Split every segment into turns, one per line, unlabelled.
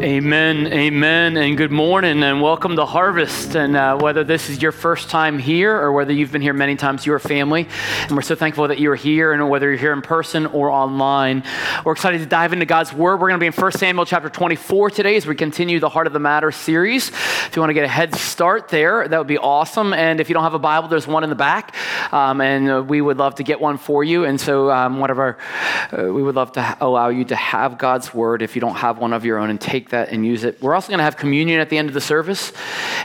Amen, amen, and good morning, and welcome to Harvest. And uh, whether this is your first time here or whether you've been here many times, your family, and we're so thankful that you're here, and whether you're here in person or online, we're excited to dive into God's Word. We're going to be in 1 Samuel chapter 24 today as we continue the Heart of the Matter series. If you want to get a head start there, that would be awesome. And if you don't have a Bible, there's one in the back, um, and uh, we would love to get one for you. And so, um, whatever, uh, we would love to allow you to have God's Word if you don't have one of your own and take that and use it. We're also going to have communion at the end of the service.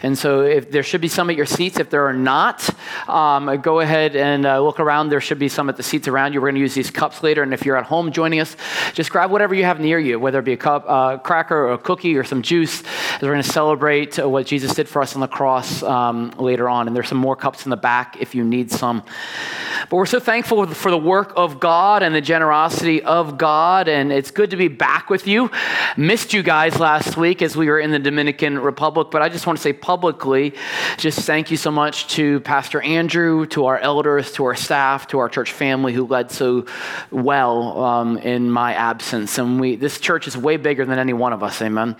And so if there should be some at your seats. If there are not, um, go ahead and uh, look around. There should be some at the seats around you. We're going to use these cups later. And if you're at home joining us, just grab whatever you have near you, whether it be a cup, uh, cracker or a cookie or some juice, as we're going to celebrate what Jesus did for us on the cross um, later on. And there's some more cups in the back if you need some. But we're so thankful for the work of God and the generosity of God. And it's good to be back with you. Missed you guys last week as we were in the Dominican Republic. But I just want to say publicly, just thank you so much to Pastor Andrew, to our elders, to our staff, to our church family who led so well um, in my absence. And we, this church is way bigger than any one of us. Amen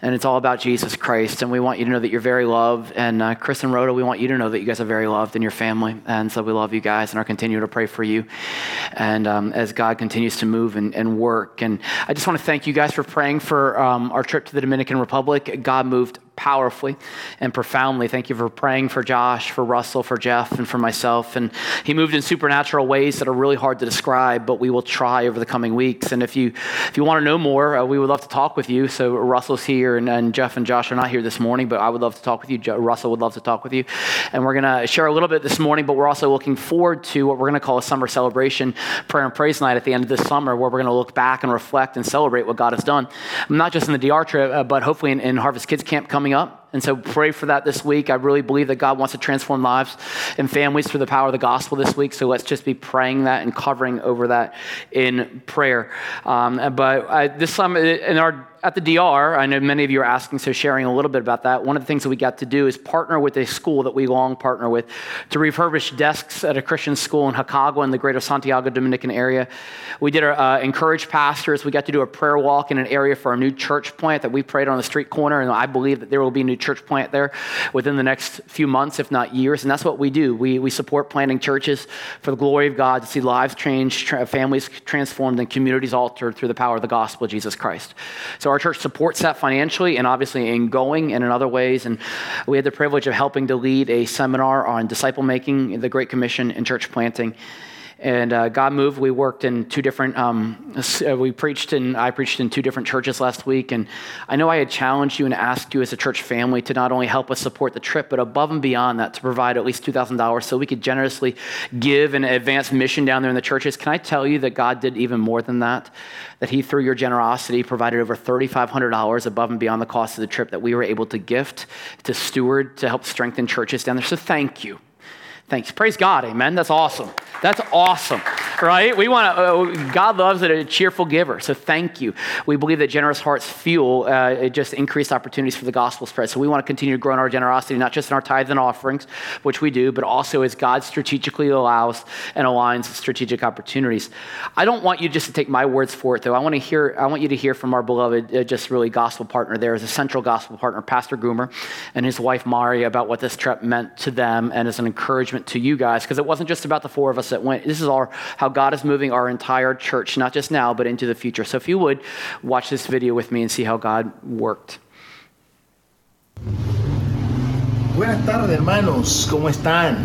and it's all about Jesus Christ. And we want you to know that you're very loved. And uh, Chris and Rhoda, we want you to know that you guys are very loved in your family. And so we love you guys and are continuing to pray for you. And um, as God continues to move and, and, work. And I just want to thank you guys for praying for um, our trip to the Dominican Republic. God moved powerfully and profoundly. Thank you for praying for Josh, for Russell, for Jeff, and for myself. And he moved in supernatural ways that are really hard to describe, but we will try over the coming weeks. And if you if you want to know more, uh, we would love to talk with you. So Russell's here, and, and, Jeff and Josh are not here this morning, but I would love to talk with you. Russell would love to talk with you, and we're going to share a little bit this morning. But we're also looking forward to what we're going to call a summer celebration, prayer and praise night at the end of this summer, where we're going to look back and reflect and celebrate what God has done, not just in the DR trip, uh, but hopefully in, in Harvest Kids Camp coming up. And so pray for that this week. I really believe that God wants to transform lives and families through the power of the gospel this week. So let's just be praying that and covering over that in prayer. Um, but I, this time in our at the DR, I know many of you are asking, so sharing a little bit about that. One of the things that we got to do is partner with a school that we long partner with to refurbish desks at a Christian school in Jacagua in the greater Santiago Dominican area. We did our, uh, encourage pastors. We got to do a prayer walk in an area for a new church plant that we prayed on the street corner, and I believe that there will be new church plant there within the next few months, if not years. And that's what we do. We, we support planting churches for the glory of God to see lives changed, tra- families transformed, and communities altered through the power of the gospel of Jesus Christ. So our church supports that financially and obviously in going and in other ways. And we had the privilege of helping to lead a seminar on disciple making, the Great Commission, and church planting. And uh, God moved. We worked in two different, um, uh, we preached and I preached in two different churches last week. And I know I had challenged you and asked you as a church family to not only help us support the trip, but above and beyond that, to provide at least $2,000 so we could generously give an advanced mission down there in the churches. Can I tell you that God did even more than that? That He, through your generosity, provided over $3,500 above and beyond the cost of the trip that we were able to gift, to steward, to help strengthen churches down there. So thank you. Thanks. Praise God. Amen. That's awesome. That's awesome, right? We want to, uh, God loves a cheerful giver. So thank you. We believe that generous hearts fuel uh, just increased opportunities for the gospel spread. So we want to continue to grow in our generosity, not just in our tithes and offerings, which we do, but also as God strategically allows and aligns strategic opportunities. I don't want you just to take my words for it, though. I want to hear, I want you to hear from our beloved, uh, just really gospel partner there, as a central gospel partner, Pastor Goomer, and his wife Mari, about what this trip meant to them and as an encouragement to you guys, because it wasn't just about the four of us that went. This is our, how God is moving our entire church, not just now, but into the future. So if you would, watch this video with me and see how God worked.
Buenas tardes, hermanos. ¿Cómo están?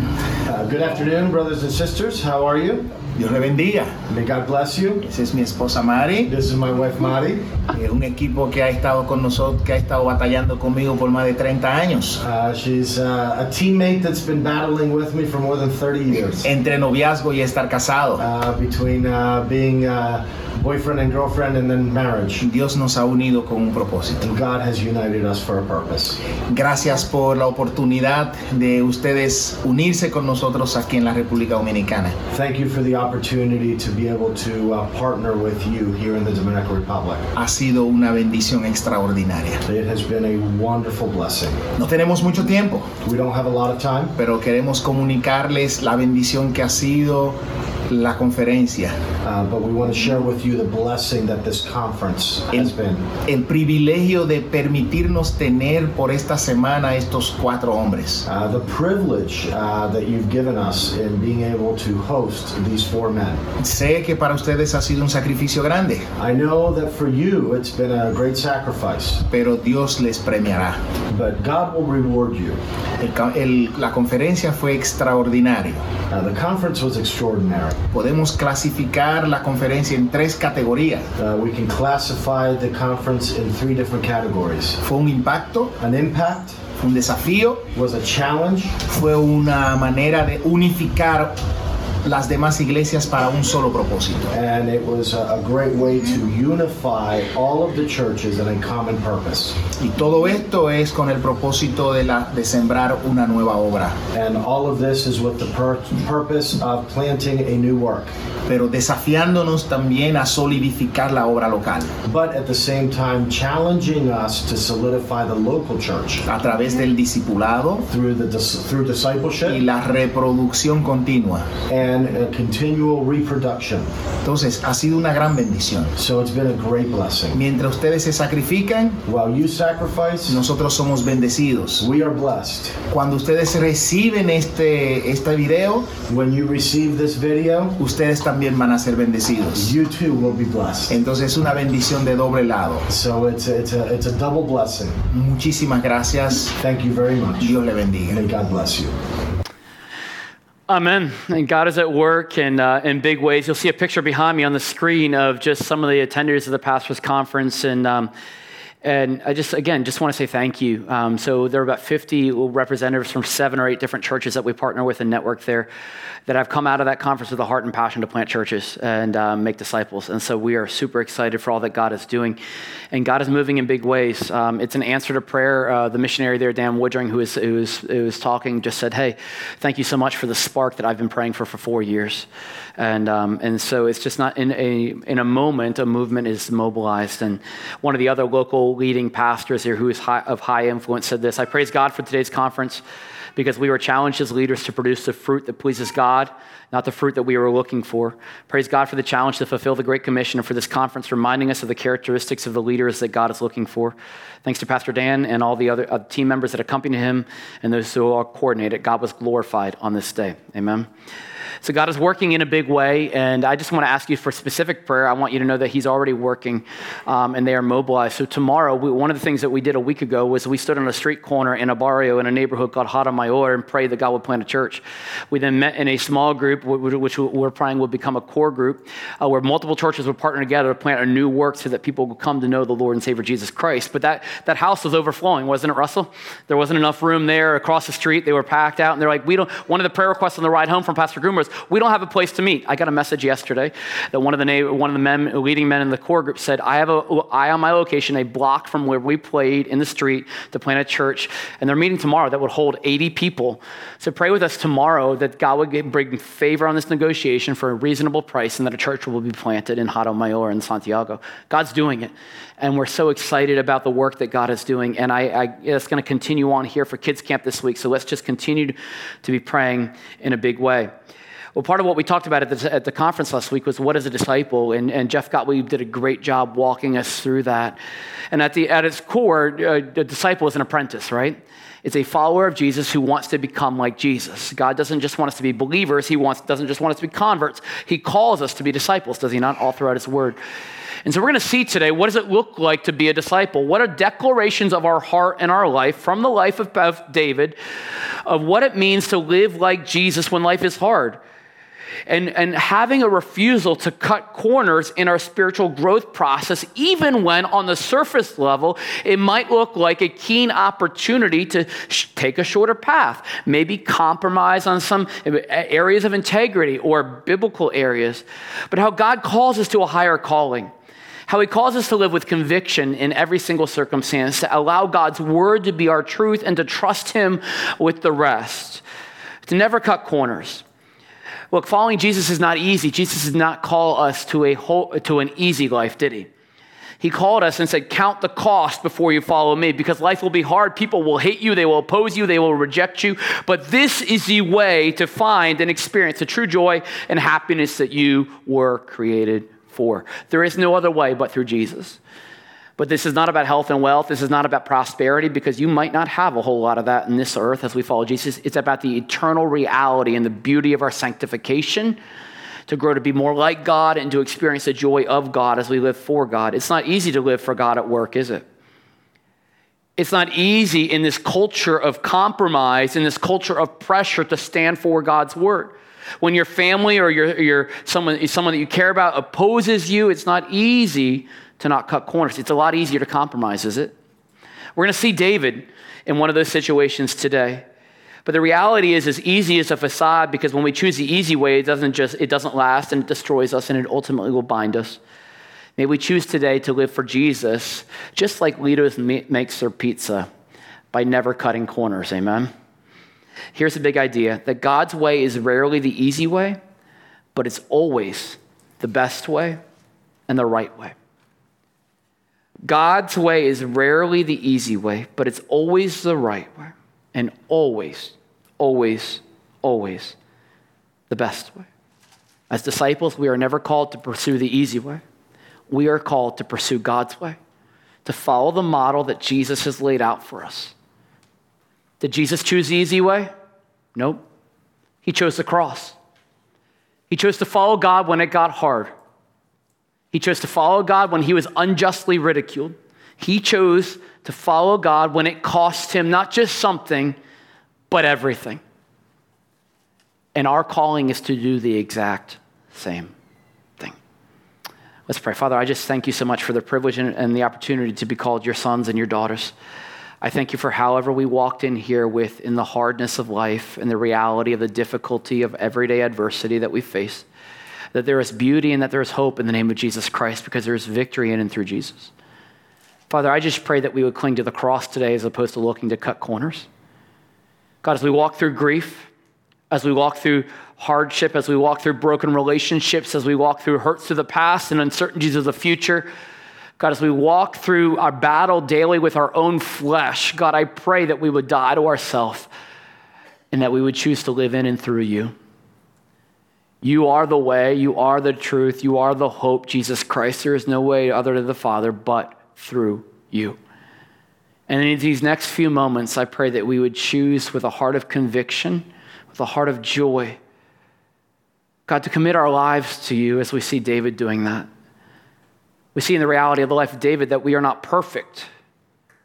Uh, good afternoon, brothers and sisters. How are you?
Dios le bendiga.
May God bless you.
Esa es mi esposa Mari.
This is my wife Mari.
Es un equipo que ha estado con nosotros, que ha estado batallando conmigo por más de 30 años.
Uh, she's uh, a teammate that's been battling with me for more than 30 years.
Entre noviazgo y estar casado.
Uh, between uh, being uh, boyfriend and girlfriend and then marriage.
Dios nos ha unido con un propósito.
And God has united us for a purpose.
Gracias por la oportunidad de ustedes unirse con nosotros aquí en la República Dominicana.
Thank you for the opportunity to be able to uh, partner with you here in the Dominican Republic.
Ha sido una bendición extraordinaria.
It has been a wonderful blessing.
No tenemos mucho tiempo.
We don't have a lot of time.
Pero queremos comunicarles la bendición que ha sido la conferencia,
uh, but we want to share with you the blessing that this conference has been.
el privilegio de permitirnos tener por esta semana estos cuatro hombres.
Uh, the privilege uh, that you've given us in being able to host these four men.
Sé que para ustedes ha sido un sacrificio grande,
I know that for you it's been a great sacrifice,
pero Dios les premiará.
but God will reward you.
El ca- el- la conferencia fue extraordinaria.
The conference was extraordinary.
Podemos clasificar la conferencia en tres categorías.
Uh, we can classify the conference in three different categories.
Fue un impacto,
An impact
fue un desafío,
was a challenge,
fue una manera de unificar las demás iglesias para un solo propósito.
and it was a, great way to unify all of the churches in a common purpose.
Y todo esto es con el propósito de, la, de sembrar una nueva obra,
And all of this is with the pur- purpose of planting a new work,
pero desafiándonos también a solidificar la obra local
but at the same time challenging us to solidify the local church
a través del discipulado
through the through
y
discipleship
la reproducción continua.
and a continual reproduction.
Entonces, ha sido una gran bendición.
So it's been a great blessing.
Mientras ustedes se sacrifican,
While you sacrifice,
nosotros somos bendecidos.
we are blessed.
Cuando ustedes reciben este, este video,
When you receive this video,
ustedes también van a ser bendecidos.
you too will be blessed.
Entonces es una bendición de doble lado.
So it's a, it's a it's a double blessing.
Muchísimas gracias.
Thank you very much.
Dios le bendiga.
May God bless you.
Amen. And God is at work in, uh, in big ways. You'll see a picture behind me on the screen of just some of the attenders of the pastors' conference. And, um, and I just, again, just want to say thank you. Um, so there are about 50 representatives from seven or eight different churches that we partner with and network there that have come out of that conference with a heart and passion to plant churches and um, make disciples. And so we are super excited for all that God is doing. And God is moving in big ways. Um, it's an answer to prayer. Uh, the missionary there, Dan Woodring, who was, who, was, who was talking, just said, Hey, thank you so much for the spark that I've been praying for for four years. And, um, and so it's just not in a, in a moment, a movement is mobilized. And one of the other local leading pastors here who is high, of high influence said this I praise God for today's conference because we were challenged as leaders to produce the fruit that pleases God, not the fruit that we were looking for. Praise God for the challenge to fulfill the Great Commission and for this conference reminding us of the characteristics of the leaders that God is looking for. Thanks to Pastor Dan and all the other uh, team members that accompanied him and those who are coordinated. God was glorified on this day. Amen. So God is working in a big way, and I just want to ask you for specific prayer. I want you to know that He's already working, um, and they are mobilized. So tomorrow, we, one of the things that we did a week ago was we stood on a street corner in a barrio in a neighborhood called Hato Mayor and prayed that God would plant a church. We then met in a small group, wh- wh- which we're praying would become a core group, uh, where multiple churches would partner together to plant a new work so that people would come to know the Lord and Savior Jesus Christ. But that, that house was overflowing, wasn't it, Russell? There wasn't enough room there across the street. They were packed out, and they're like, we don't. One of the prayer requests on the ride home from Pastor Groomer we don't have a place to meet. I got a message yesterday that one of the one of the men, leading men in the core group said, I have a I on my location a block from where we played in the street to plant a church, and they're meeting tomorrow that would hold 80 people. So pray with us tomorrow that God would bring favor on this negotiation for a reasonable price, and that a church will be planted in Hato Mayor in Santiago. God's doing it, and we're so excited about the work that God is doing. And I, I it's going to continue on here for Kids Camp this week. So let's just continue to be praying in a big way. Well, part of what we talked about at the, at the conference last week was what is a disciple, and, and Jeff Gottlieb did a great job walking us through that. And at, the, at its core, uh, a disciple is an apprentice, right? It's a follower of Jesus who wants to become like Jesus. God doesn't just want us to be believers, He wants, doesn't just want us to be converts. He calls us to be disciples, does He not? All throughout His Word. And so we're going to see today what does it look like to be a disciple? What are declarations of our heart and our life from the life of, of David of what it means to live like Jesus when life is hard? And, and having a refusal to cut corners in our spiritual growth process, even when on the surface level, it might look like a keen opportunity to sh- take a shorter path, maybe compromise on some areas of integrity or biblical areas, but how God calls us to a higher calling. How he calls us to live with conviction in every single circumstance, to allow God's word to be our truth and to trust him with the rest, to never cut corners. Look, following Jesus is not easy. Jesus did not call us to, a whole, to an easy life, did he? He called us and said, Count the cost before you follow me because life will be hard. People will hate you, they will oppose you, they will reject you. But this is the way to find and experience the true joy and happiness that you were created for. There is no other way but through Jesus. But this is not about health and wealth. This is not about prosperity because you might not have a whole lot of that in this earth as we follow Jesus. It's about the eternal reality and the beauty of our sanctification to grow to be more like God and to experience the joy of God as we live for God. It's not easy to live for God at work, is it? It's not easy in this culture of compromise, in this culture of pressure to stand for God's word. When your family or your, your someone, someone that you care about opposes you, it's not easy to not cut corners. It's a lot easier to compromise, is it? We're going to see David in one of those situations today. But the reality is, as easy as a facade, because when we choose the easy way, it doesn't just it doesn't last and it destroys us and it ultimately will bind us. May we choose today to live for Jesus, just like Leaders makes their pizza, by never cutting corners. Amen. Here's the big idea that God's way is rarely the easy way, but it's always the best way and the right way. God's way is rarely the easy way, but it's always the right way and always, always, always the best way. As disciples, we are never called to pursue the easy way. We are called to pursue God's way, to follow the model that Jesus has laid out for us. Did Jesus choose the easy way? Nope. He chose the cross. He chose to follow God when it got hard. He chose to follow God when he was unjustly ridiculed. He chose to follow God when it cost him not just something, but everything. And our calling is to do the exact same thing. Let's pray. Father, I just thank you so much for the privilege and the opportunity to be called your sons and your daughters. I thank you for however we walked in here with in the hardness of life and the reality of the difficulty of everyday adversity that we face. That there is beauty and that there is hope in the name of Jesus Christ because there is victory in and through Jesus. Father, I just pray that we would cling to the cross today as opposed to looking to cut corners. God, as we walk through grief, as we walk through hardship, as we walk through broken relationships, as we walk through hurts of the past and uncertainties of the future, God, as we walk through our battle daily with our own flesh, God, I pray that we would die to ourselves and that we would choose to live in and through you. You are the way, you are the truth, you are the hope, Jesus Christ. There is no way other to the Father but through you. And in these next few moments, I pray that we would choose with a heart of conviction, with a heart of joy, God, to commit our lives to you as we see David doing that. We see in the reality of the life of David that we are not perfect,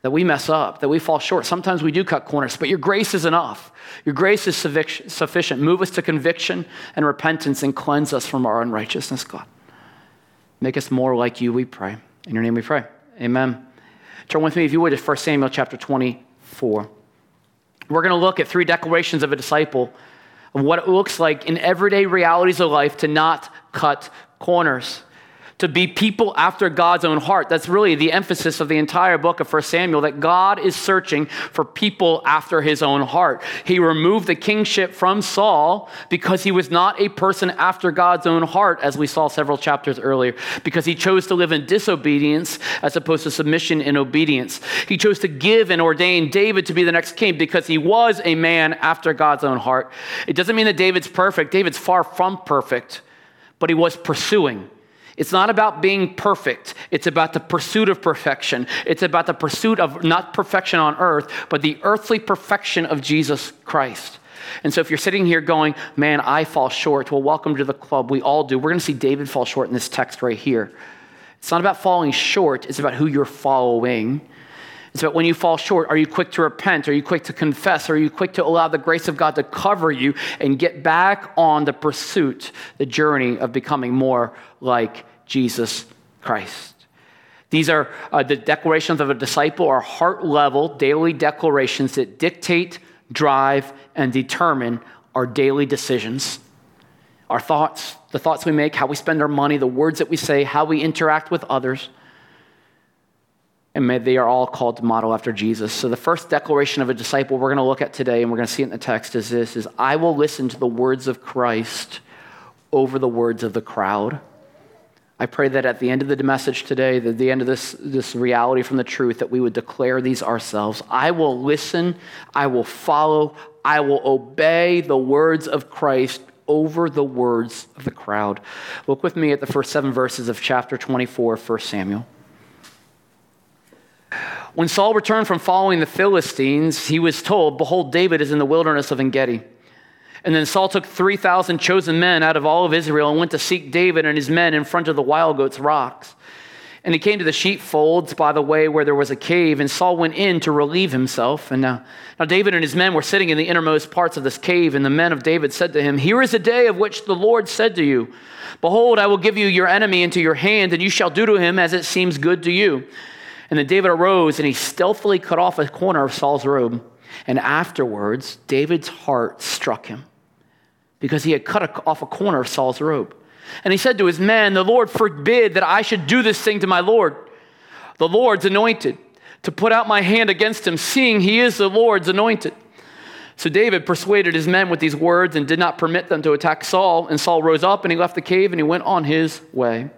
that we mess up, that we fall short. Sometimes we do cut corners, but your grace is enough. Your grace is sufficient. Move us to conviction and repentance and cleanse us from our unrighteousness, God. Make us more like you, we pray. In your name we pray. Amen. Turn with me, if you would, to 1 Samuel chapter 24. We're going to look at three declarations of a disciple of what it looks like in everyday realities of life to not cut corners to be people after God's own heart. That's really the emphasis of the entire book of 1 Samuel that God is searching for people after his own heart. He removed the kingship from Saul because he was not a person after God's own heart, as we saw several chapters earlier, because he chose to live in disobedience as opposed to submission and obedience. He chose to give and ordain David to be the next king because he was a man after God's own heart. It doesn't mean that David's perfect, David's far from perfect, but he was pursuing. It's not about being perfect. It's about the pursuit of perfection. It's about the pursuit of not perfection on earth, but the earthly perfection of Jesus Christ. And so if you're sitting here going, man, I fall short, well, welcome to the club. We all do. We're going to see David fall short in this text right here. It's not about falling short, it's about who you're following. It's about when you fall short, are you quick to repent? Are you quick to confess? Are you quick to allow the grace of God to cover you and get back on the pursuit, the journey of becoming more like Jesus Christ. These are uh, the declarations of a disciple, are heart level daily declarations that dictate, drive, and determine our daily decisions. Our thoughts, the thoughts we make, how we spend our money, the words that we say, how we interact with others. And may they are all called to model after Jesus. So the first declaration of a disciple we're going to look at today, and we're going to see it in the text, is this is I will listen to the words of Christ over the words of the crowd. I pray that at the end of the message today, at the end of this, this reality from the truth, that we would declare these ourselves. I will listen, I will follow, I will obey the words of Christ over the words of the crowd. Look with me at the first seven verses of chapter 24, 1 Samuel. When Saul returned from following the Philistines, he was told, Behold, David is in the wilderness of En Gedi. And then Saul took 3,000 chosen men out of all of Israel and went to seek David and his men in front of the wild goats' rocks. And he came to the sheepfolds by the way where there was a cave, and Saul went in to relieve himself. And now, now David and his men were sitting in the innermost parts of this cave, and the men of David said to him, Here is a day of which the Lord said to you, Behold, I will give you your enemy into your hand, and you shall do to him as it seems good to you. And then David arose, and he stealthily cut off a corner of Saul's robe. And afterwards, David's heart struck him because he had cut off a corner of Saul's robe. And he said to his men, The Lord forbid that I should do this thing to my Lord, the Lord's anointed, to put out my hand against him, seeing he is the Lord's anointed. So David persuaded his men with these words and did not permit them to attack Saul. And Saul rose up and he left the cave and he went on his way.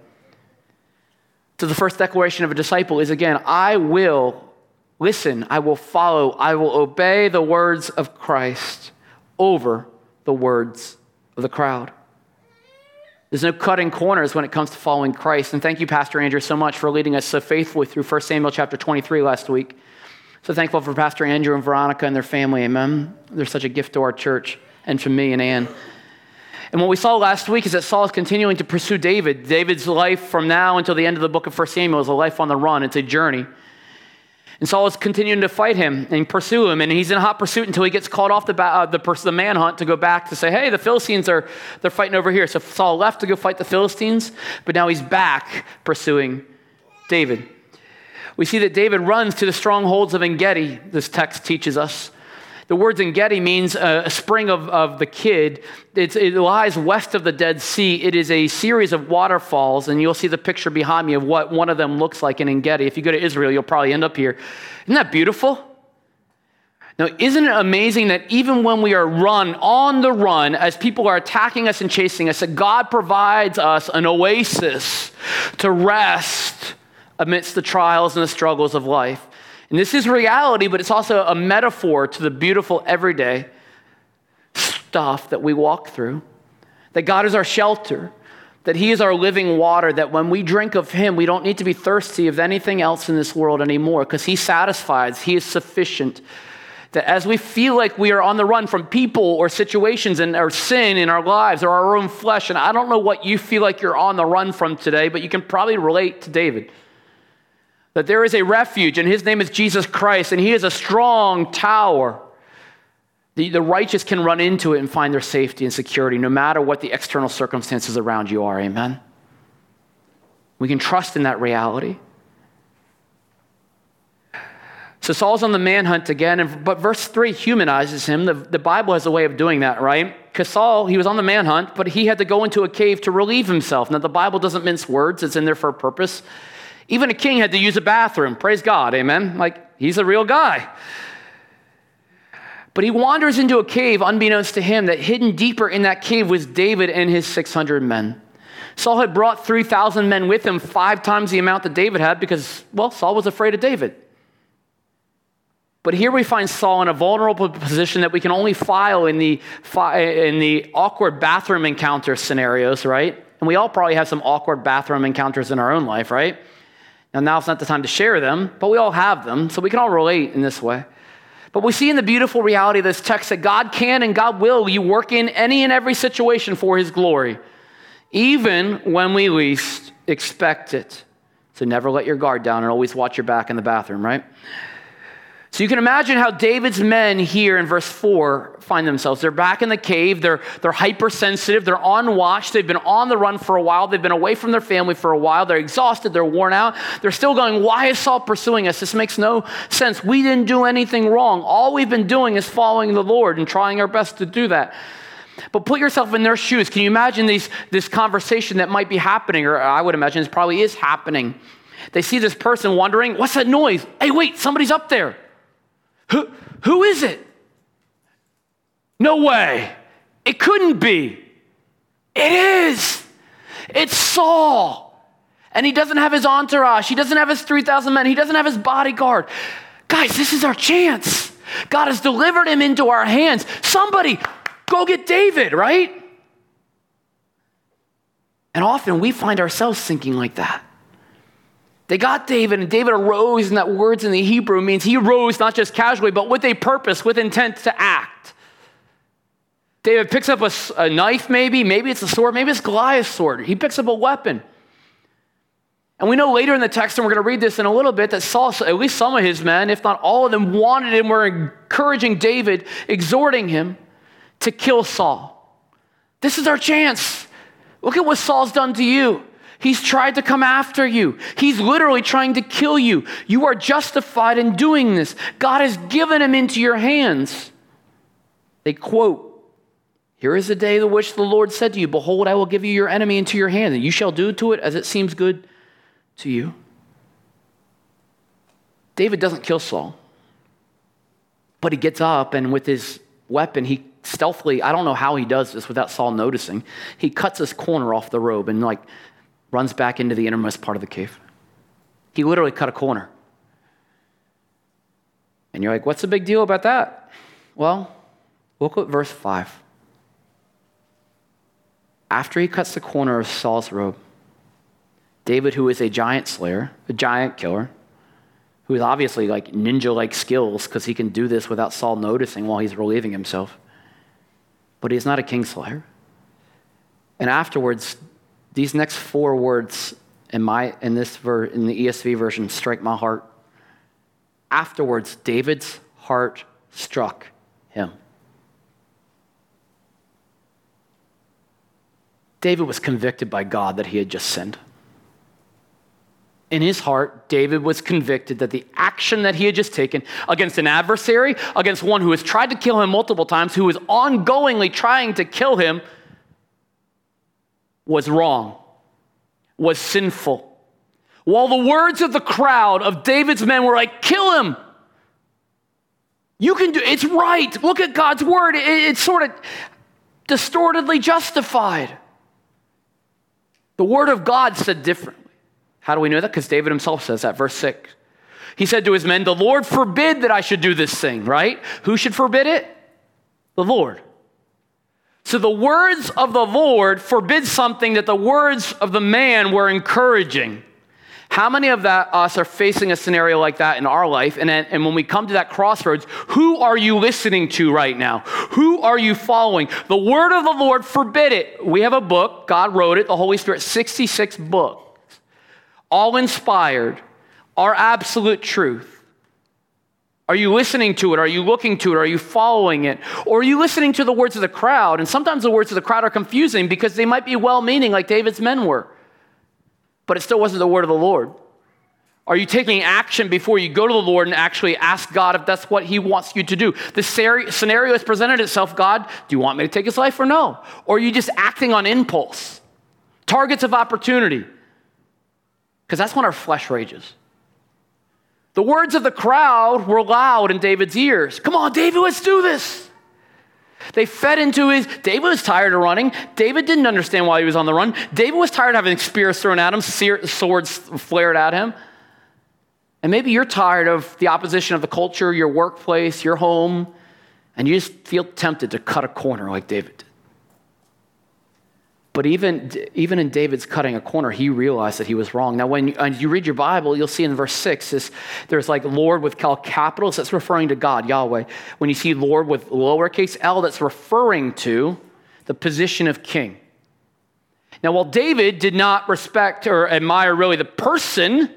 So the first declaration of a disciple is again, I will listen, I will follow, I will obey the words of Christ over the words of the crowd. There's no cutting corners when it comes to following Christ. And thank you, Pastor Andrew, so much for leading us so faithfully through 1 Samuel chapter 23 last week. So thankful for Pastor Andrew and Veronica and their family. Amen. They're such a gift to our church and to me and Anne. And what we saw last week is that Saul is continuing to pursue David. David's life from now until the end of the book of 1 Samuel is a life on the run, it's a journey. And Saul is continuing to fight him and pursue him, and he's in hot pursuit until he gets called off the, uh, the, the manhunt to go back to say, hey, the Philistines are they're fighting over here. So Saul left to go fight the Philistines, but now he's back pursuing David. We see that David runs to the strongholds of En Gedi, this text teaches us. The words En Gedi means a, spring of, of the kid. It's, it lies west of the Dead Sea. It is a series of waterfalls, and you'll see the picture behind me of what one of them looks like in En Gedi. If you go to Israel, you'll probably end up here. Isn't that beautiful? Now, isn't it amazing that even when we are run, on the run, as people are attacking us and chasing us, that God provides us an oasis to rest amidst the trials and the struggles of life? And this is reality, but it's also a metaphor to the beautiful everyday stuff that we walk through. That God is our shelter, that He is our living water, that when we drink of Him, we don't need to be thirsty of anything else in this world anymore because He satisfies, He is sufficient. That as we feel like we are on the run from people or situations and or sin in our lives or our own flesh, and I don't know what you feel like you're on the run from today, but you can probably relate to David that there is a refuge, and his name is Jesus Christ, and he is a strong tower. The, the righteous can run into it and find their safety and security no matter what the external circumstances around you are. Amen? We can trust in that reality. So Saul's on the manhunt again, and, but verse 3 humanizes him. The, the Bible has a way of doing that, right? Because Saul, he was on the manhunt, but he had to go into a cave to relieve himself. Now, the Bible doesn't mince words, it's in there for a purpose. Even a king had to use a bathroom. Praise God, amen? Like, he's a real guy. But he wanders into a cave, unbeknownst to him, that hidden deeper in that cave was David and his 600 men. Saul had brought 3,000 men with him, five times the amount that David had, because, well, Saul was afraid of David. But here we find Saul in a vulnerable position that we can only file in the, in the awkward bathroom encounter scenarios, right? And we all probably have some awkward bathroom encounters in our own life, right? Now, now's not the time to share them, but we all have them, so we can all relate in this way. But we see in the beautiful reality of this text that God can and God will you work in any and every situation for His glory, even when we least expect it. So never let your guard down and always watch your back in the bathroom, right? So you can imagine how David's men here in verse 4 find themselves. They're back in the cave, they're, they're hypersensitive, they're on watch, they've been on the run for a while, they've been away from their family for a while, they're exhausted, they're worn out. They're still going, Why is Saul pursuing us? This makes no sense. We didn't do anything wrong. All we've been doing is following the Lord and trying our best to do that. But put yourself in their shoes. Can you imagine these, this conversation that might be happening, or I would imagine this probably is happening? They see this person wondering, What's that noise? Hey, wait, somebody's up there. Who, who is it? No way. It couldn't be. It is. It's Saul. And he doesn't have his entourage. He doesn't have his 3,000 men. He doesn't have his bodyguard. Guys, this is our chance. God has delivered him into our hands. Somebody go get David, right? And often we find ourselves thinking like that. They got David, and David arose, and that words in the Hebrew means he rose not just casually, but with a purpose, with intent to act. David picks up a, a knife, maybe, maybe it's a sword, maybe it's Goliath's sword. He picks up a weapon. And we know later in the text, and we're going to read this in a little bit, that Saul, at least some of his men, if not all of them, wanted him, were encouraging David, exhorting him to kill Saul. This is our chance. Look at what Saul's done to you. He's tried to come after you. He's literally trying to kill you. You are justified in doing this. God has given him into your hands. They quote, Here is the day the which the Lord said to you, Behold, I will give you your enemy into your hand, and you shall do to it as it seems good to you. David doesn't kill Saul, but he gets up and with his weapon, he stealthily, I don't know how he does this without Saul noticing, he cuts his corner off the robe and like runs back into the innermost part of the cave. He literally cut a corner. And you're like, what's the big deal about that? Well, look at verse 5. After he cuts the corner of Saul's robe, David, who is a giant slayer, a giant killer, who is obviously like ninja like skills because he can do this without Saul noticing while he's relieving himself, but he's not a king slayer. And afterwards, these next four words in, my, in, this ver, in the ESV version strike my heart. Afterwards, David's heart struck him. David was convicted by God that he had just sinned. In his heart, David was convicted that the action that he had just taken against an adversary, against one who has tried to kill him multiple times, who is ongoingly trying to kill him, was wrong, was sinful. While the words of the crowd of David's men were like, kill him. You can do it's right. Look at God's word. It, it's sort of distortedly justified. The word of God said differently. How do we know that? Because David himself says that, verse 6. He said to his men, The Lord forbid that I should do this thing, right? Who should forbid it? The Lord. So the words of the Lord forbid something that the words of the man were encouraging. How many of that us are facing a scenario like that in our life? And, and when we come to that crossroads, who are you listening to right now? Who are you following? The word of the Lord forbid it. We have a book, God wrote it, the Holy Spirit, 66 books, all inspired, our absolute truth. Are you listening to it? Are you looking to it? Are you following it? Or are you listening to the words of the crowd? And sometimes the words of the crowd are confusing because they might be well meaning, like David's men were, but it still wasn't the word of the Lord. Are you taking action before you go to the Lord and actually ask God if that's what He wants you to do? The scenario has presented itself God, do you want me to take his life or no? Or are you just acting on impulse? Targets of opportunity. Because that's when our flesh rages. The words of the crowd were loud in David's ears. Come on, David, let's do this. They fed into his. David was tired of running. David didn't understand why he was on the run. David was tired of having spears thrown at him, swords flared at him. And maybe you're tired of the opposition of the culture, your workplace, your home, and you just feel tempted to cut a corner like David did. But even, even in David's cutting a corner, he realized that he was wrong. Now, when you, when you read your Bible, you'll see in verse 6, this, there's like Lord with capitals, that's referring to God, Yahweh. When you see Lord with lowercase l, that's referring to the position of king. Now, while David did not respect or admire really the person,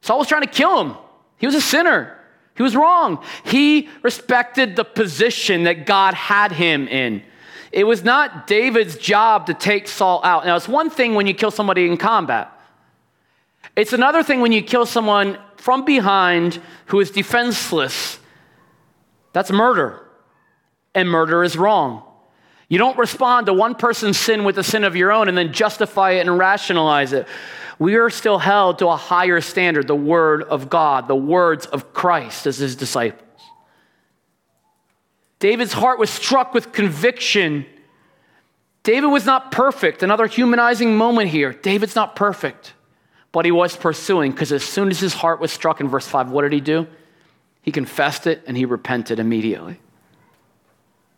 Saul was trying to kill him. He was a sinner. He was wrong. He respected the position that God had him in. It was not David's job to take Saul out. Now, it's one thing when you kill somebody in combat, it's another thing when you kill someone from behind who is defenseless. That's murder. And murder is wrong. You don't respond to one person's sin with the sin of your own and then justify it and rationalize it. We are still held to a higher standard, the Word of God, the words of Christ as his disciples. David's heart was struck with conviction. David was not perfect. Another humanizing moment here. David's not perfect. but he was pursuing because as soon as his heart was struck in verse 5, what did he do? He confessed it and he repented immediately.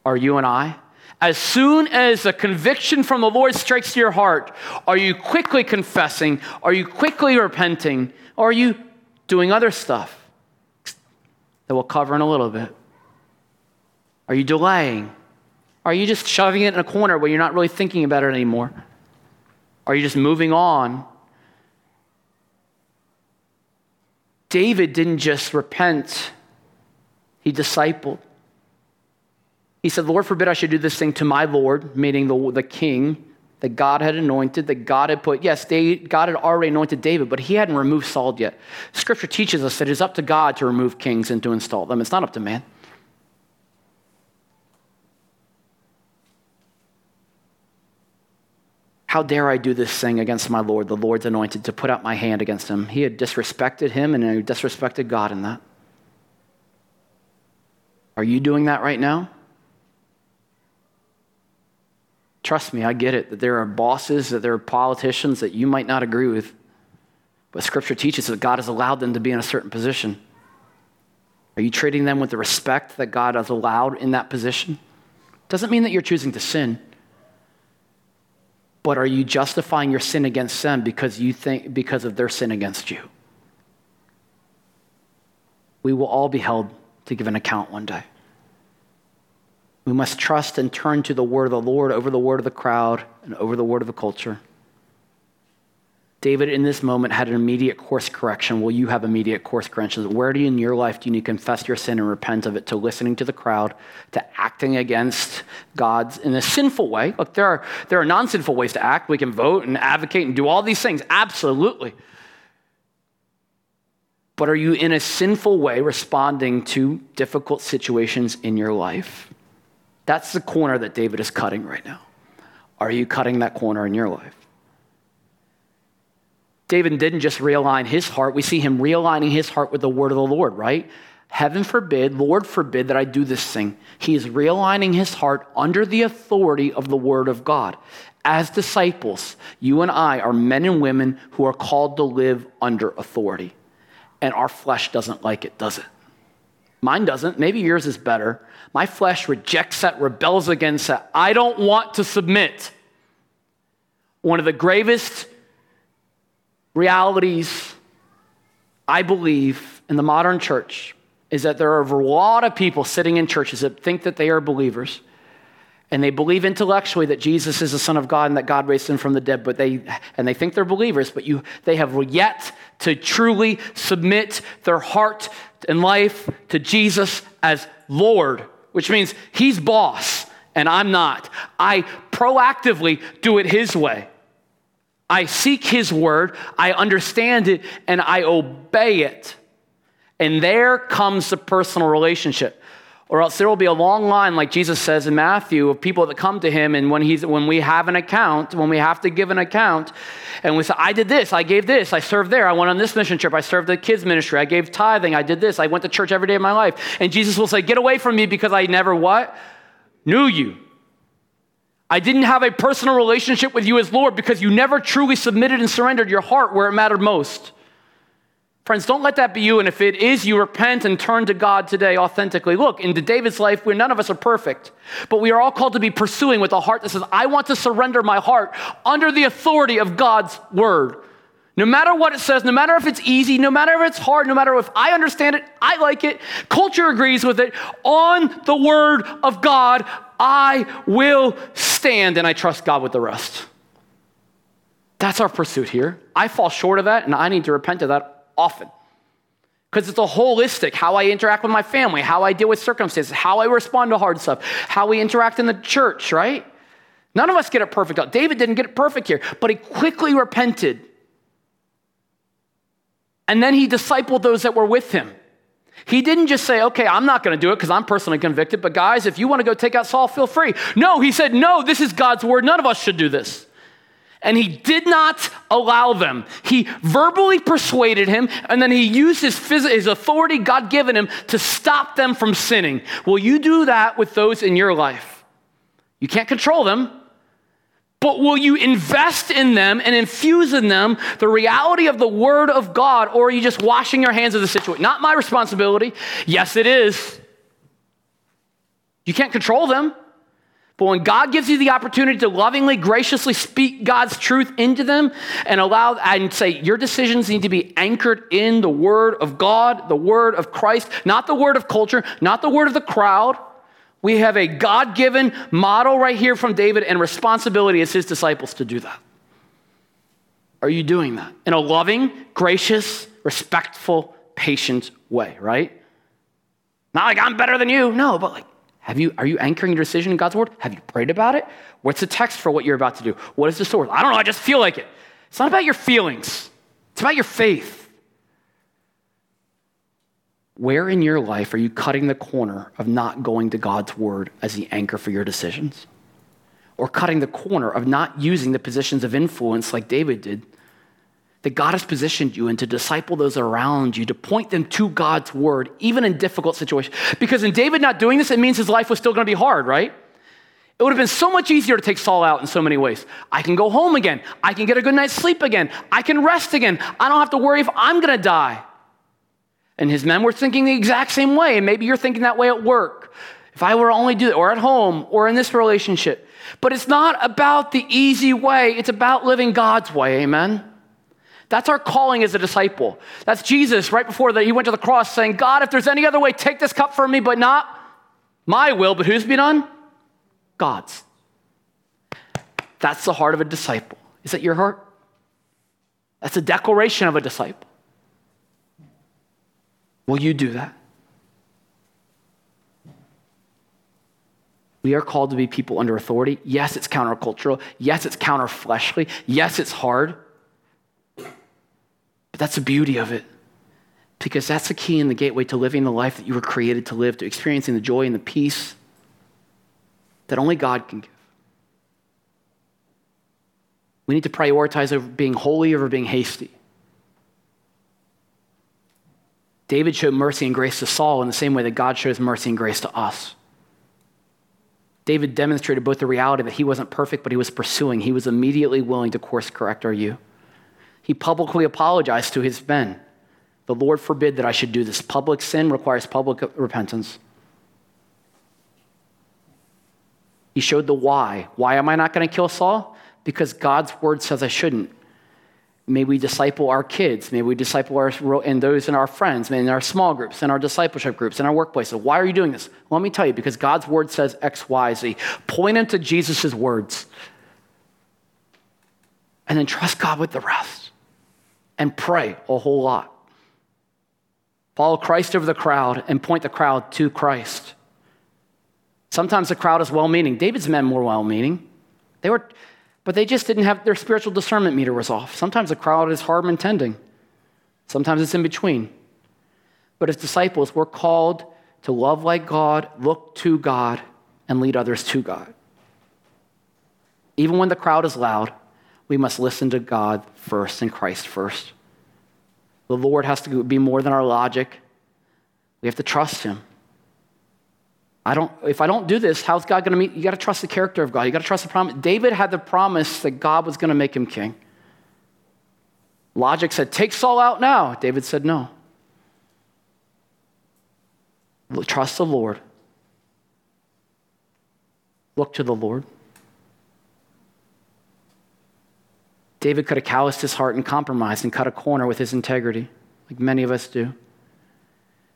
Are you and I? As soon as a conviction from the Lord strikes your heart, are you quickly confessing? Are you quickly repenting? Or are you doing other stuff that we'll cover in a little bit? Are you delaying? Are you just shoving it in a corner where you're not really thinking about it anymore? Are you just moving on? David didn't just repent, he discipled. He said, Lord forbid I should do this thing to my Lord, meaning the, the king that God had anointed, that God had put. Yes, they, God had already anointed David, but he hadn't removed Saul yet. Scripture teaches us that it's up to God to remove kings and to install them, it's not up to man. How dare I do this thing against my Lord, the Lord's anointed, to put out my hand against him? He had disrespected him and he disrespected God in that. Are you doing that right now? Trust me, I get it that there are bosses, that there are politicians that you might not agree with. But scripture teaches that God has allowed them to be in a certain position. Are you treating them with the respect that God has allowed in that position? Doesn't mean that you're choosing to sin. But are you justifying your sin against them because you think because of their sin against you? We will all be held to give an account one day. We must trust and turn to the word of the Lord over the word of the crowd and over the word of the culture. David, in this moment, had an immediate course correction. Will you have immediate course corrections? Where do you in your life do you need to confess your sin and repent of it? To listening to the crowd, to acting against God's in a sinful way. Look, there are, there are non sinful ways to act. We can vote and advocate and do all these things. Absolutely. But are you in a sinful way responding to difficult situations in your life? That's the corner that David is cutting right now. Are you cutting that corner in your life? David didn't just realign his heart, we see him realigning his heart with the word of the Lord, right? Heaven forbid, Lord forbid that I do this thing. He is realigning his heart under the authority of the word of God. As disciples, you and I are men and women who are called to live under authority. And our flesh doesn't like it, does it? Mine doesn't. Maybe yours is better. My flesh rejects that, rebels against that. I don't want to submit. One of the gravest realities, I believe, in the modern church is that there are a lot of people sitting in churches that think that they are believers and they believe intellectually that Jesus is the Son of God and that God raised him from the dead, but they and they think they're believers, but you they have yet to truly submit their heart and life to Jesus as Lord which means he's boss and I'm not. I proactively do it his way. I seek his word, I understand it, and I obey it. And there comes the personal relationship or else there will be a long line, like Jesus says in Matthew, of people that come to him. And when, he's, when we have an account, when we have to give an account, and we say, I did this, I gave this, I served there, I went on this mission trip, I served the kids' ministry, I gave tithing, I did this, I went to church every day of my life. And Jesus will say, Get away from me because I never what? Knew you. I didn't have a personal relationship with you as Lord because you never truly submitted and surrendered your heart where it mattered most. Friends, don't let that be you. And if it is, you repent and turn to God today authentically. Look, into David's life, where none of us are perfect, but we are all called to be pursuing with a heart that says, I want to surrender my heart under the authority of God's word. No matter what it says, no matter if it's easy, no matter if it's hard, no matter if I understand it, I like it, culture agrees with it, on the word of God, I will stand and I trust God with the rest. That's our pursuit here. I fall short of that and I need to repent of that often. Because it's a holistic how I interact with my family, how I deal with circumstances, how I respond to hard stuff, how we interact in the church, right? None of us get it perfect. David didn't get it perfect here, but he quickly repented. And then he discipled those that were with him. He didn't just say, okay, I'm not going to do it because I'm personally convicted, but guys, if you want to go take out Saul, feel free. No, he said, no, this is God's word. None of us should do this and he did not allow them. He verbally persuaded him, and then he used his, phys- his authority God given him to stop them from sinning. Will you do that with those in your life? You can't control them, but will you invest in them and infuse in them the reality of the Word of God, or are you just washing your hands of the situation? Not my responsibility. Yes, it is. You can't control them. But when God gives you the opportunity to lovingly, graciously speak God's truth into them and allow and say your decisions need to be anchored in the word of God, the word of Christ, not the word of culture, not the word of the crowd. We have a God given model right here from David and responsibility as his disciples to do that. Are you doing that in a loving, gracious, respectful, patient way, right? Not like I'm better than you. No, but like have you, are you anchoring your decision in God's word? Have you prayed about it? What's the text for what you're about to do? What is the source? I don't know, I just feel like it. It's not about your feelings, it's about your faith. Where in your life are you cutting the corner of not going to God's word as the anchor for your decisions? Or cutting the corner of not using the positions of influence like David did that God has positioned you in to disciple those around you, to point them to God's word, even in difficult situations. Because in David not doing this, it means his life was still going to be hard, right? It would have been so much easier to take Saul out in so many ways. I can go home again. I can get a good night's sleep again. I can rest again. I don't have to worry if I'm going to die. And his men were thinking the exact same way. And maybe you're thinking that way at work. If I were only do it, or at home, or in this relationship. But it's not about the easy way, it's about living God's way. Amen. That's our calling as a disciple. That's Jesus right before that he went to the cross saying, God, if there's any other way, take this cup from me, but not my will, but whose be done? God's. That's the heart of a disciple. Is that your heart? That's a declaration of a disciple. Will you do that? We are called to be people under authority. Yes, it's countercultural. Yes, it's counterfleshly. Yes, it's hard. But that's the beauty of it. Because that's the key and the gateway to living the life that you were created to live, to experiencing the joy and the peace that only God can give. We need to prioritize over being holy over being hasty. David showed mercy and grace to Saul in the same way that God shows mercy and grace to us. David demonstrated both the reality that he wasn't perfect, but he was pursuing. He was immediately willing to course correct our you he publicly apologized to his men. The Lord forbid that I should do this. Public sin requires public repentance. He showed the why. Why am I not going to kill Saul? Because God's word says I shouldn't. May we disciple our kids. May we disciple our, and those in our friends, in our small groups, in our discipleship groups, in our workplaces. Why are you doing this? Let me tell you, because God's word says X, Y, Z. Point into Jesus' words. And then trust God with the rest and pray a whole lot. Follow Christ over the crowd and point the crowd to Christ. Sometimes the crowd is well meaning. David's men were well meaning. They were, but they just didn't have their spiritual discernment meter was off. Sometimes the crowd is hard intending. Sometimes it's in between. But as disciples, we're called to love like God, look to God, and lead others to God. Even when the crowd is loud, we must listen to God first and Christ first. The Lord has to be more than our logic. We have to trust Him. I don't, if I don't do this, how's God going to meet? You got to trust the character of God. You got to trust the promise. David had the promise that God was going to make him king. Logic said, Take Saul out now. David said, No. Trust the Lord. Look to the Lord. David could have calloused his heart and compromised and cut a corner with his integrity, like many of us do.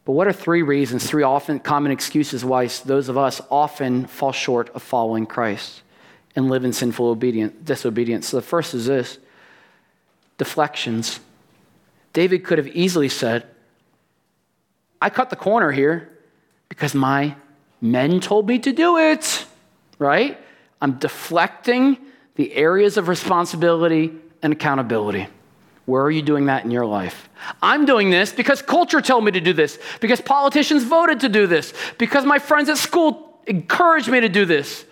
But what are three reasons, three often common excuses why those of us often fall short of following Christ and live in sinful obedience, disobedience? So the first is this deflections. David could have easily said, I cut the corner here because my men told me to do it, right? I'm deflecting the areas of responsibility and accountability. Where are you doing that in your life? I'm doing this because culture told me to do this, because politicians voted to do this, because my friends at school encouraged me to do this.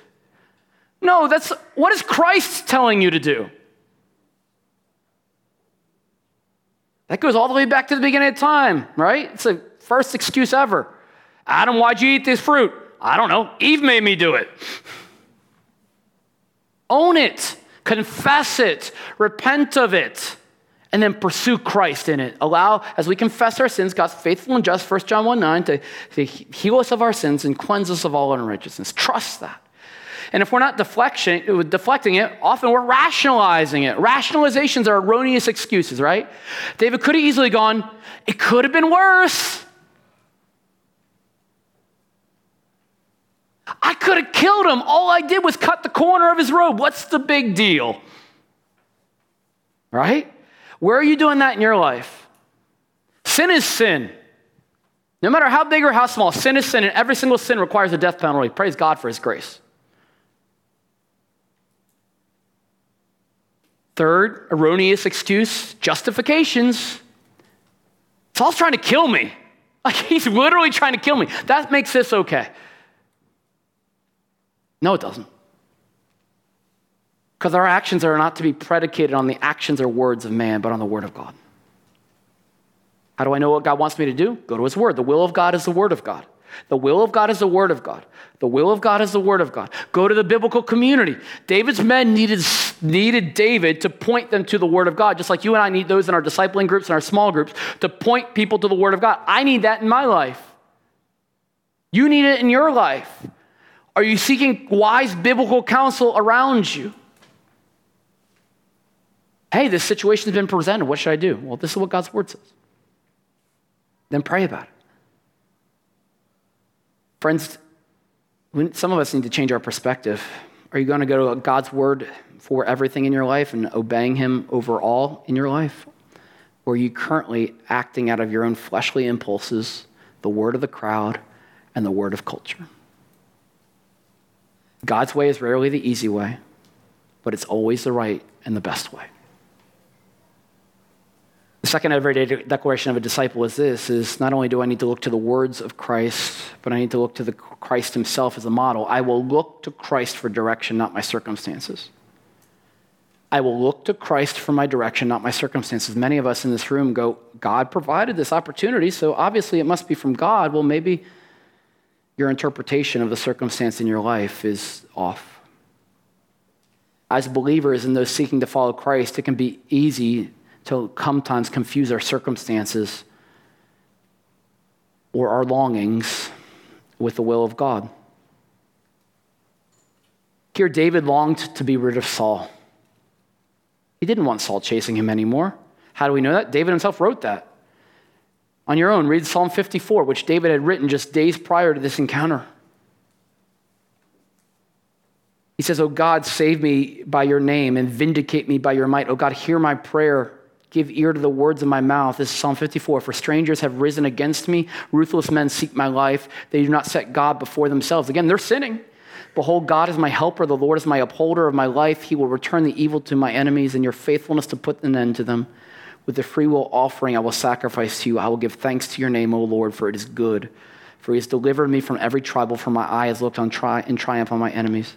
No, that's what is Christ telling you to do? That goes all the way back to the beginning of time, right? It's the first excuse ever. Adam, why'd you eat this fruit? I don't know. Eve made me do it. Own it. confess it, repent of it, and then pursue Christ in it. Allow, as we confess our sins, God's faithful and just, 1 John 1 9, to, to heal us of our sins and cleanse us of all unrighteousness. Trust that. And if we're not deflection, uh, deflecting it, often we're rationalizing it. Rationalizations are erroneous excuses, right? David could have easily gone, it could have been worse. I could have killed him. All I did was cut the corner of his robe. What's the big deal? Right? Where are you doing that in your life? Sin is sin. No matter how big or how small, sin is sin, and every single sin requires a death penalty. Praise God for his grace. Third, erroneous excuse, justifications. Saul's trying to kill me. Like he's literally trying to kill me. That makes this okay. No, it doesn't. Because our actions are not to be predicated on the actions or words of man, but on the word of God. How do I know what God wants me to do? Go to his word. The will of God is the word of God. The will of God is the word of God. The will of God is the word of God. Go to the biblical community. David's men needed, needed David to point them to the word of God, just like you and I need those in our discipling groups and our small groups to point people to the word of God. I need that in my life. You need it in your life. Are you seeking wise biblical counsel around you? Hey, this situation's been presented. What should I do? Well, this is what God's word says. Then pray about it. Friends, some of us need to change our perspective. Are you going to go to God's word for everything in your life and obeying Him over all in your life? Or are you currently acting out of your own fleshly impulses, the word of the crowd, and the word of culture? God's way is rarely the easy way, but it's always the right and the best way. The second everyday declaration of a disciple is this is not only do I need to look to the words of Christ, but I need to look to the Christ himself as a model. I will look to Christ for direction, not my circumstances. I will look to Christ for my direction, not my circumstances. Many of us in this room go, God provided this opportunity, so obviously it must be from God. Well, maybe your interpretation of the circumstance in your life is off. As believers and those seeking to follow Christ, it can be easy to sometimes confuse our circumstances or our longings with the will of God. Here, David longed to be rid of Saul. He didn't want Saul chasing him anymore. How do we know that? David himself wrote that. On your own, read Psalm 54, which David had written just days prior to this encounter. He says, Oh God, save me by your name and vindicate me by your might. Oh God, hear my prayer Give ear to the words of my mouth. This is Psalm 54. For strangers have risen against me. Ruthless men seek my life. They do not set God before themselves. Again, they're sinning. Behold, God is my helper. The Lord is my upholder of my life. He will return the evil to my enemies and your faithfulness to put an end to them. With the free will offering, I will sacrifice to you. I will give thanks to your name, O Lord, for it is good. For he has delivered me from every trouble, for my eye has looked on tri- in triumph on my enemies.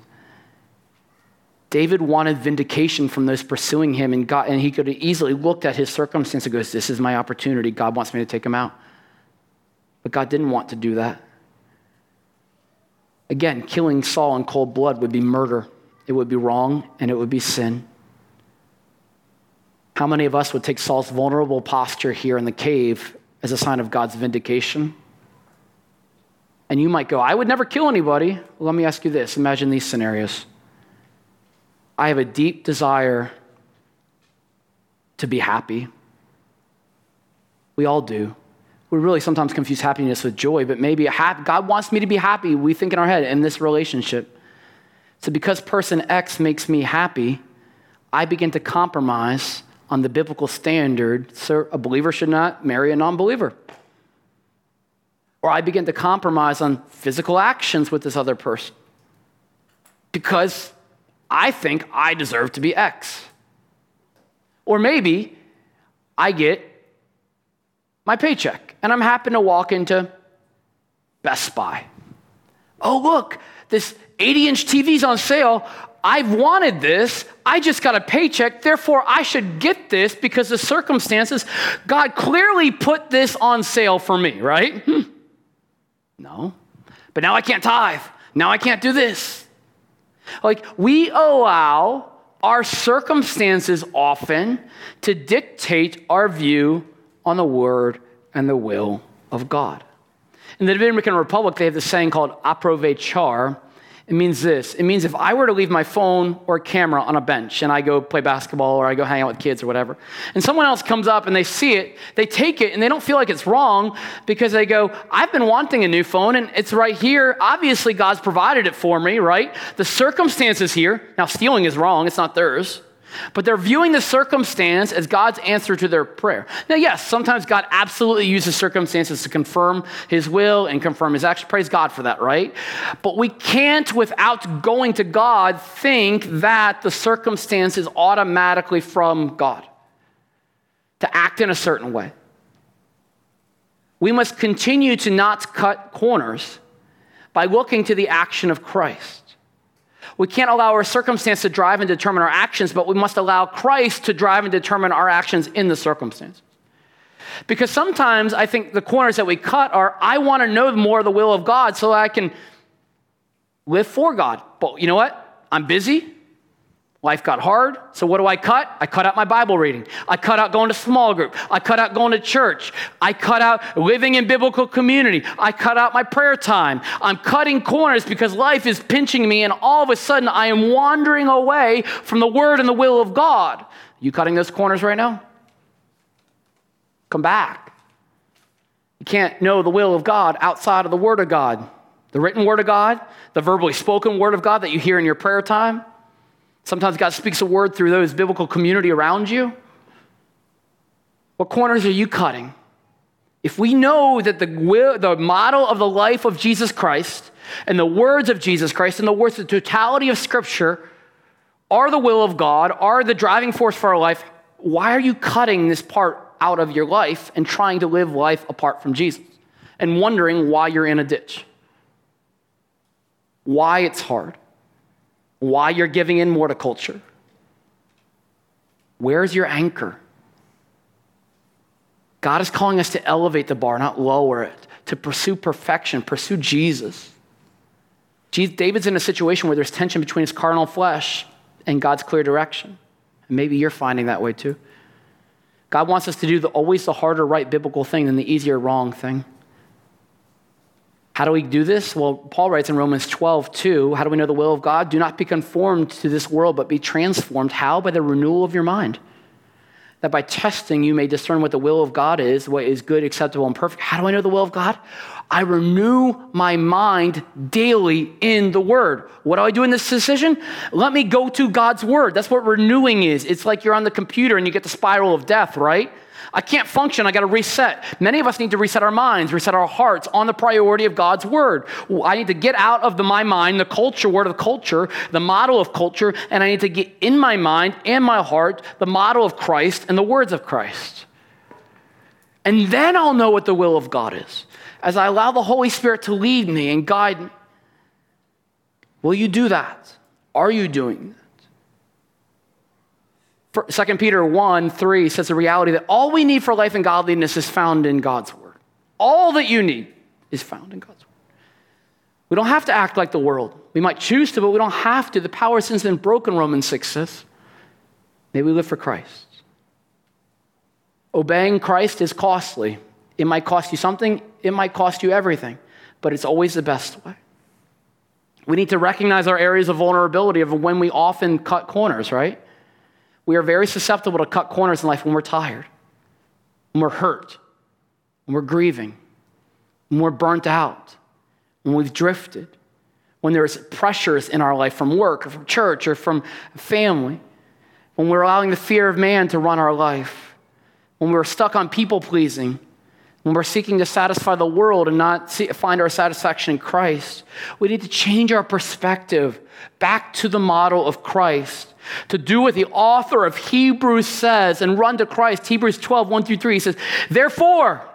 David wanted vindication from those pursuing him, and, God, and he could have easily looked at his circumstance and goes, This is my opportunity. God wants me to take him out. But God didn't want to do that. Again, killing Saul in cold blood would be murder, it would be wrong, and it would be sin. How many of us would take Saul's vulnerable posture here in the cave as a sign of God's vindication? And you might go, I would never kill anybody. Well, let me ask you this imagine these scenarios. I have a deep desire to be happy. We all do. We really sometimes confuse happiness with joy, but maybe God wants me to be happy. We think in our head in this relationship. So, because person X makes me happy, I begin to compromise on the biblical standard. So, a believer should not marry a non believer. Or I begin to compromise on physical actions with this other person because I think I deserve to be X. Or maybe I get my paycheck and I'm happy to walk into Best Buy. Oh, look, this 80 inch TV's on sale. I've wanted this. I just got a paycheck. Therefore, I should get this because the circumstances, God clearly put this on sale for me, right? Hmm. No. But now I can't tithe. Now I can't do this. Like, we allow our circumstances often to dictate our view on the word and the will of God. In the Dominican Republic, they have this saying called aprovechar, it means this it means if I were to leave my phone or camera on a bench and I go play basketball or I go hang out with kids or whatever, and someone else comes up and they see it, they take it and they don't feel like it's wrong because they go, I've been wanting a new phone and it's right here. Obviously, God's provided it for me, right? The circumstances here. Now, stealing is wrong, it's not theirs. But they're viewing the circumstance as God's answer to their prayer. Now, yes, sometimes God absolutely uses circumstances to confirm his will and confirm his action. Praise God for that, right? But we can't, without going to God, think that the circumstance is automatically from God to act in a certain way. We must continue to not cut corners by looking to the action of Christ. We can't allow our circumstance to drive and determine our actions, but we must allow Christ to drive and determine our actions in the circumstance. Because sometimes I think the corners that we cut are I want to know more of the will of God so I can live for God. But you know what? I'm busy. Life got hard, so what do I cut? I cut out my Bible reading. I cut out going to small group. I cut out going to church. I cut out living in biblical community. I cut out my prayer time. I'm cutting corners because life is pinching me, and all of a sudden I am wandering away from the Word and the will of God. You cutting those corners right now? Come back. You can't know the will of God outside of the Word of God. The written Word of God, the verbally spoken Word of God that you hear in your prayer time. Sometimes God speaks a word through those biblical community around you. What corners are you cutting? If we know that the, will, the model of the life of Jesus Christ and the words of Jesus Christ and the words, the totality of Scripture are the will of God, are the driving force for our life, why are you cutting this part out of your life and trying to live life apart from Jesus and wondering why you're in a ditch? Why it's hard? Why you're giving in more to culture. Where's your anchor? God is calling us to elevate the bar, not lower it, to pursue perfection, pursue Jesus. David's in a situation where there's tension between his carnal flesh and God's clear direction. And maybe you're finding that way too. God wants us to do the, always the harder right biblical thing than the easier wrong thing. How do we do this? Well, Paul writes in Romans 12, 2, how do we know the will of God? Do not be conformed to this world, but be transformed. How? By the renewal of your mind. That by testing you may discern what the will of God is, what is good, acceptable, and perfect. How do I know the will of God? I renew my mind daily in the Word. What do I do in this decision? Let me go to God's Word. That's what renewing is. It's like you're on the computer and you get the spiral of death, right? I can't function. I got to reset. Many of us need to reset our minds, reset our hearts on the priority of God's word. I need to get out of the, my mind, the culture, word of culture, the model of culture, and I need to get in my mind and my heart the model of Christ and the words of Christ. And then I'll know what the will of God is as I allow the Holy Spirit to lead me and guide me. Will you do that? Are you doing 2 Peter 1 3 says the reality that all we need for life and godliness is found in God's word. All that you need is found in God's word. We don't have to act like the world. We might choose to, but we don't have to. The power of sin's been broken, Romans 6 says. May we live for Christ. Obeying Christ is costly. It might cost you something, it might cost you everything, but it's always the best way. We need to recognize our areas of vulnerability of when we often cut corners, right? We are very susceptible to cut corners in life when we're tired, when we're hurt, when we're grieving, when we're burnt out, when we've drifted, when there's pressures in our life from work or from church or from family, when we're allowing the fear of man to run our life, when we're stuck on people pleasing, when we're seeking to satisfy the world and not see, find our satisfaction in Christ, we need to change our perspective back to the model of Christ to do what the author of Hebrews says and run to Christ. Hebrews 12, 1 through 3 he says, Therefore,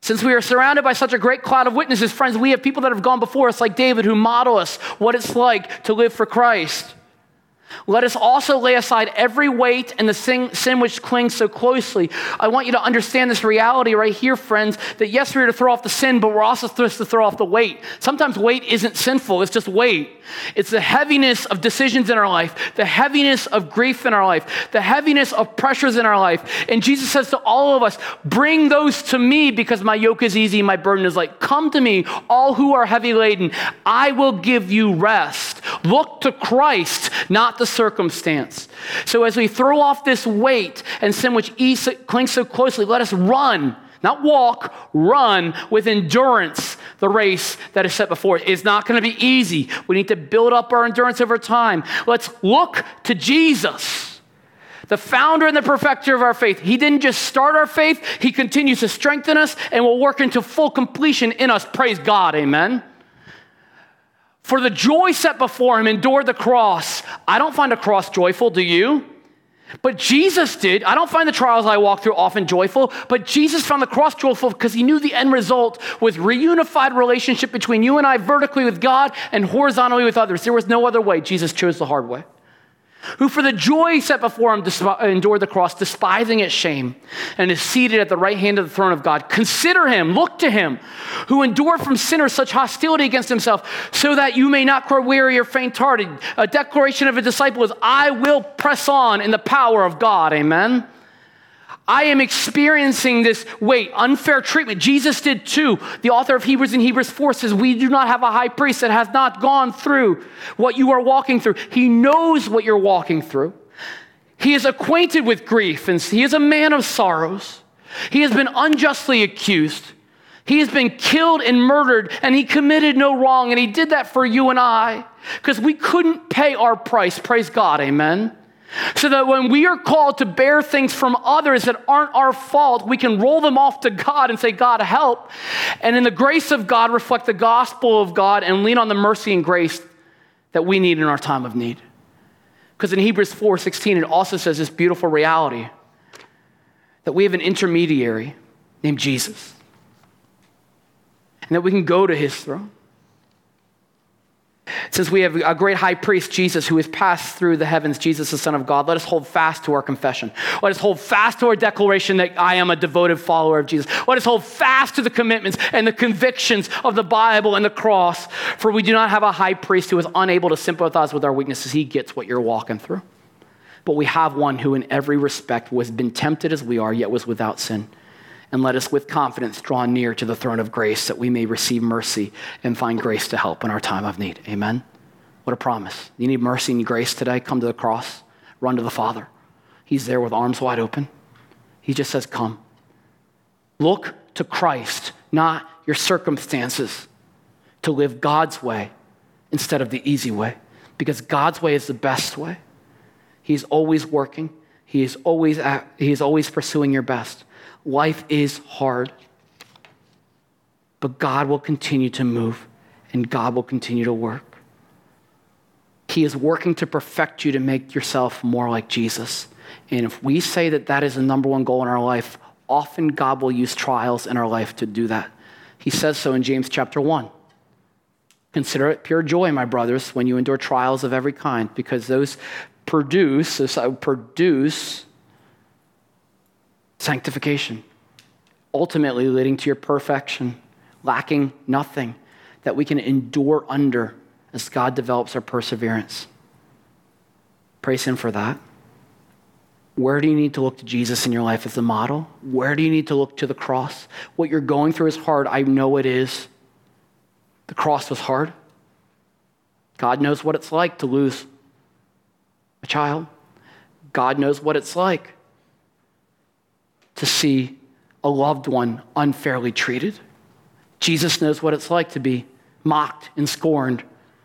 since we are surrounded by such a great cloud of witnesses, friends, we have people that have gone before us, like David, who model us what it's like to live for Christ. Let us also lay aside every weight and the sin, sin, which clings so closely. I want you to understand this reality right here, friends, that yes, we're to throw off the sin, but we're also supposed to throw off the weight. Sometimes weight isn't sinful, it's just weight. It's the heaviness of decisions in our life, the heaviness of grief in our life, the heaviness of pressures in our life. And Jesus says to all of us, Bring those to me because my yoke is easy, my burden is light. Come to me, all who are heavy laden. I will give you rest. Look to Christ, not the circumstance. So as we throw off this weight and sin which clings so closely, let us run, not walk, run with endurance the race that is set before us. It's not going to be easy. We need to build up our endurance over time. Let's look to Jesus the founder and the perfecter of our faith. He didn't just start our faith, He continues to strengthen us and will work into full completion in us. Praise God. Amen. For the joy set before him endured the cross. I don't find a cross joyful, do you? But Jesus did. I don't find the trials I walk through often joyful, but Jesus found the cross joyful because he knew the end result was reunified relationship between you and I vertically with God and horizontally with others. There was no other way. Jesus chose the hard way who for the joy set before him uh, endured the cross, despising its shame, and is seated at the right hand of the throne of God. Consider him, look to him, who endured from sinners such hostility against himself, so that you may not grow weary or faint hearted. A declaration of a disciple is, I will press on in the power of God. Amen. I am experiencing this weight, unfair treatment. Jesus did too. The author of Hebrews in Hebrews 4 says, We do not have a high priest that has not gone through what you are walking through. He knows what you're walking through. He is acquainted with grief, and he is a man of sorrows. He has been unjustly accused. He has been killed and murdered, and he committed no wrong, and he did that for you and I because we couldn't pay our price. Praise God, amen. So that when we are called to bear things from others that aren't our fault, we can roll them off to God and say, God, help. And in the grace of God, reflect the gospel of God and lean on the mercy and grace that we need in our time of need. Because in Hebrews 4 16, it also says this beautiful reality that we have an intermediary named Jesus, and that we can go to his throne. Since we have a great high priest, Jesus, who has passed through the heavens, Jesus, the Son of God, let us hold fast to our confession. Let us hold fast to our declaration that I am a devoted follower of Jesus. Let us hold fast to the commitments and the convictions of the Bible and the cross, for we do not have a high priest who is unable to sympathize with our weaknesses. He gets what you're walking through. But we have one who, in every respect, was been tempted as we are, yet was without sin and let us with confidence draw near to the throne of grace that we may receive mercy and find grace to help in our time of need. Amen. What a promise. You need mercy and grace today? Come to the cross, run to the Father. He's there with arms wide open. He just says, Come. Look to Christ, not your circumstances, to live God's way instead of the easy way, because God's way is the best way. He's always working, He is always, at, he is always pursuing your best. Life is hard, but God will continue to move and God will continue to work. He is working to perfect you to make yourself more like Jesus. And if we say that that is the number one goal in our life, often God will use trials in our life to do that. He says so in James chapter 1. Consider it pure joy, my brothers, when you endure trials of every kind, because those produce, those uh, produce sanctification, ultimately leading to your perfection, lacking nothing that we can endure under as God develops our perseverance. Praise Him for that. Where do you need to look to Jesus in your life as the model? Where do you need to look to the cross? What you're going through is hard. I know it is. The cross was hard. God knows what it's like to lose a child. God knows what it's like to see a loved one unfairly treated. Jesus knows what it's like to be mocked and scorned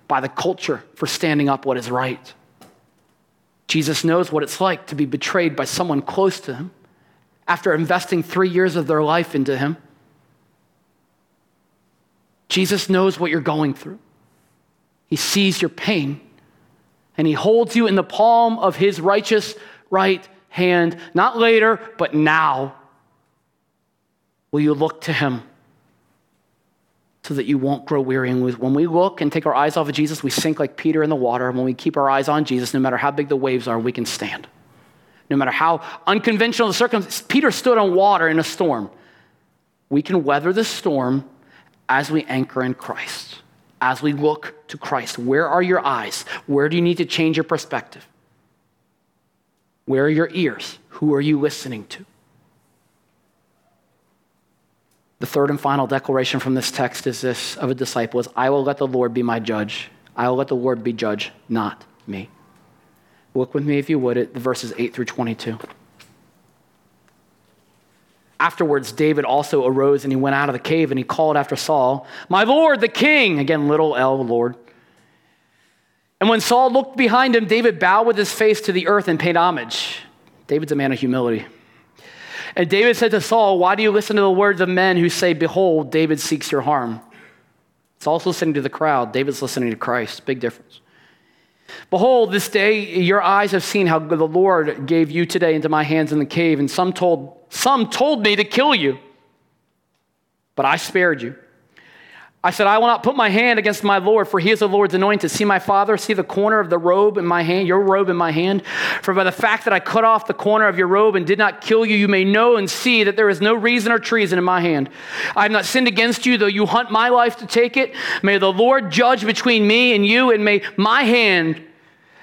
by the culture for standing up what is right. Jesus knows what it's like to be betrayed by someone close to him after investing three years of their life into him. Jesus knows what you're going through. He sees your pain and he holds you in the palm of his righteous right hand, not later, but now. Will you look to him? so that you won't grow weary. When we look and take our eyes off of Jesus, we sink like Peter in the water. And when we keep our eyes on Jesus, no matter how big the waves are, we can stand. No matter how unconventional the circumstances, Peter stood on water in a storm. We can weather the storm as we anchor in Christ, as we look to Christ. Where are your eyes? Where do you need to change your perspective? Where are your ears? Who are you listening to? The third and final declaration from this text is this of a disciple is I will let the Lord be my judge. I will let the Lord be judge, not me. Look with me, if you would, at verses 8 through 22. Afterwards, David also arose and he went out of the cave and he called after Saul, My Lord, the king. Again, little L, Lord. And when Saul looked behind him, David bowed with his face to the earth and paid homage. David's a man of humility. And David said to Saul, Why do you listen to the words of men who say, Behold, David seeks your harm? Saul's listening to the crowd. David's listening to Christ. Big difference. Behold, this day your eyes have seen how the Lord gave you today into my hands in the cave, and some told, some told me to kill you, but I spared you. I said, I will not put my hand against my Lord, for he is the Lord's anointed. See my father, see the corner of the robe in my hand, your robe in my hand. For by the fact that I cut off the corner of your robe and did not kill you, you may know and see that there is no reason or treason in my hand. I have not sinned against you, though you hunt my life to take it. May the Lord judge between me and you, and may my hand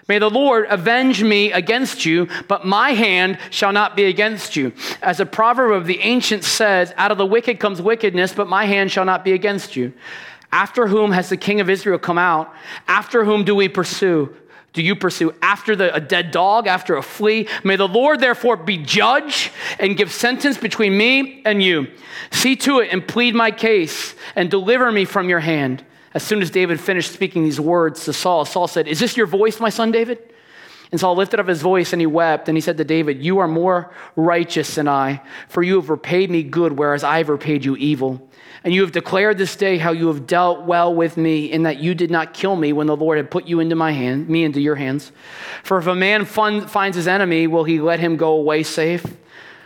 May the Lord avenge me against you, but my hand shall not be against you. As a proverb of the ancients says, out of the wicked comes wickedness, but my hand shall not be against you. After whom has the king of Israel come out? After whom do we pursue? Do you pursue after the, a dead dog, after a flea? May the Lord therefore be judge and give sentence between me and you. See to it and plead my case and deliver me from your hand. As soon as David finished speaking these words to Saul, Saul said, Is this your voice, my son David? And Saul lifted up his voice and he wept, and he said to David, You are more righteous than I, for you have repaid me good, whereas I have repaid you evil. And you have declared this day how you have dealt well with me, in that you did not kill me when the Lord had put you into my hand, me into your hands. For if a man finds his enemy, will he let him go away safe?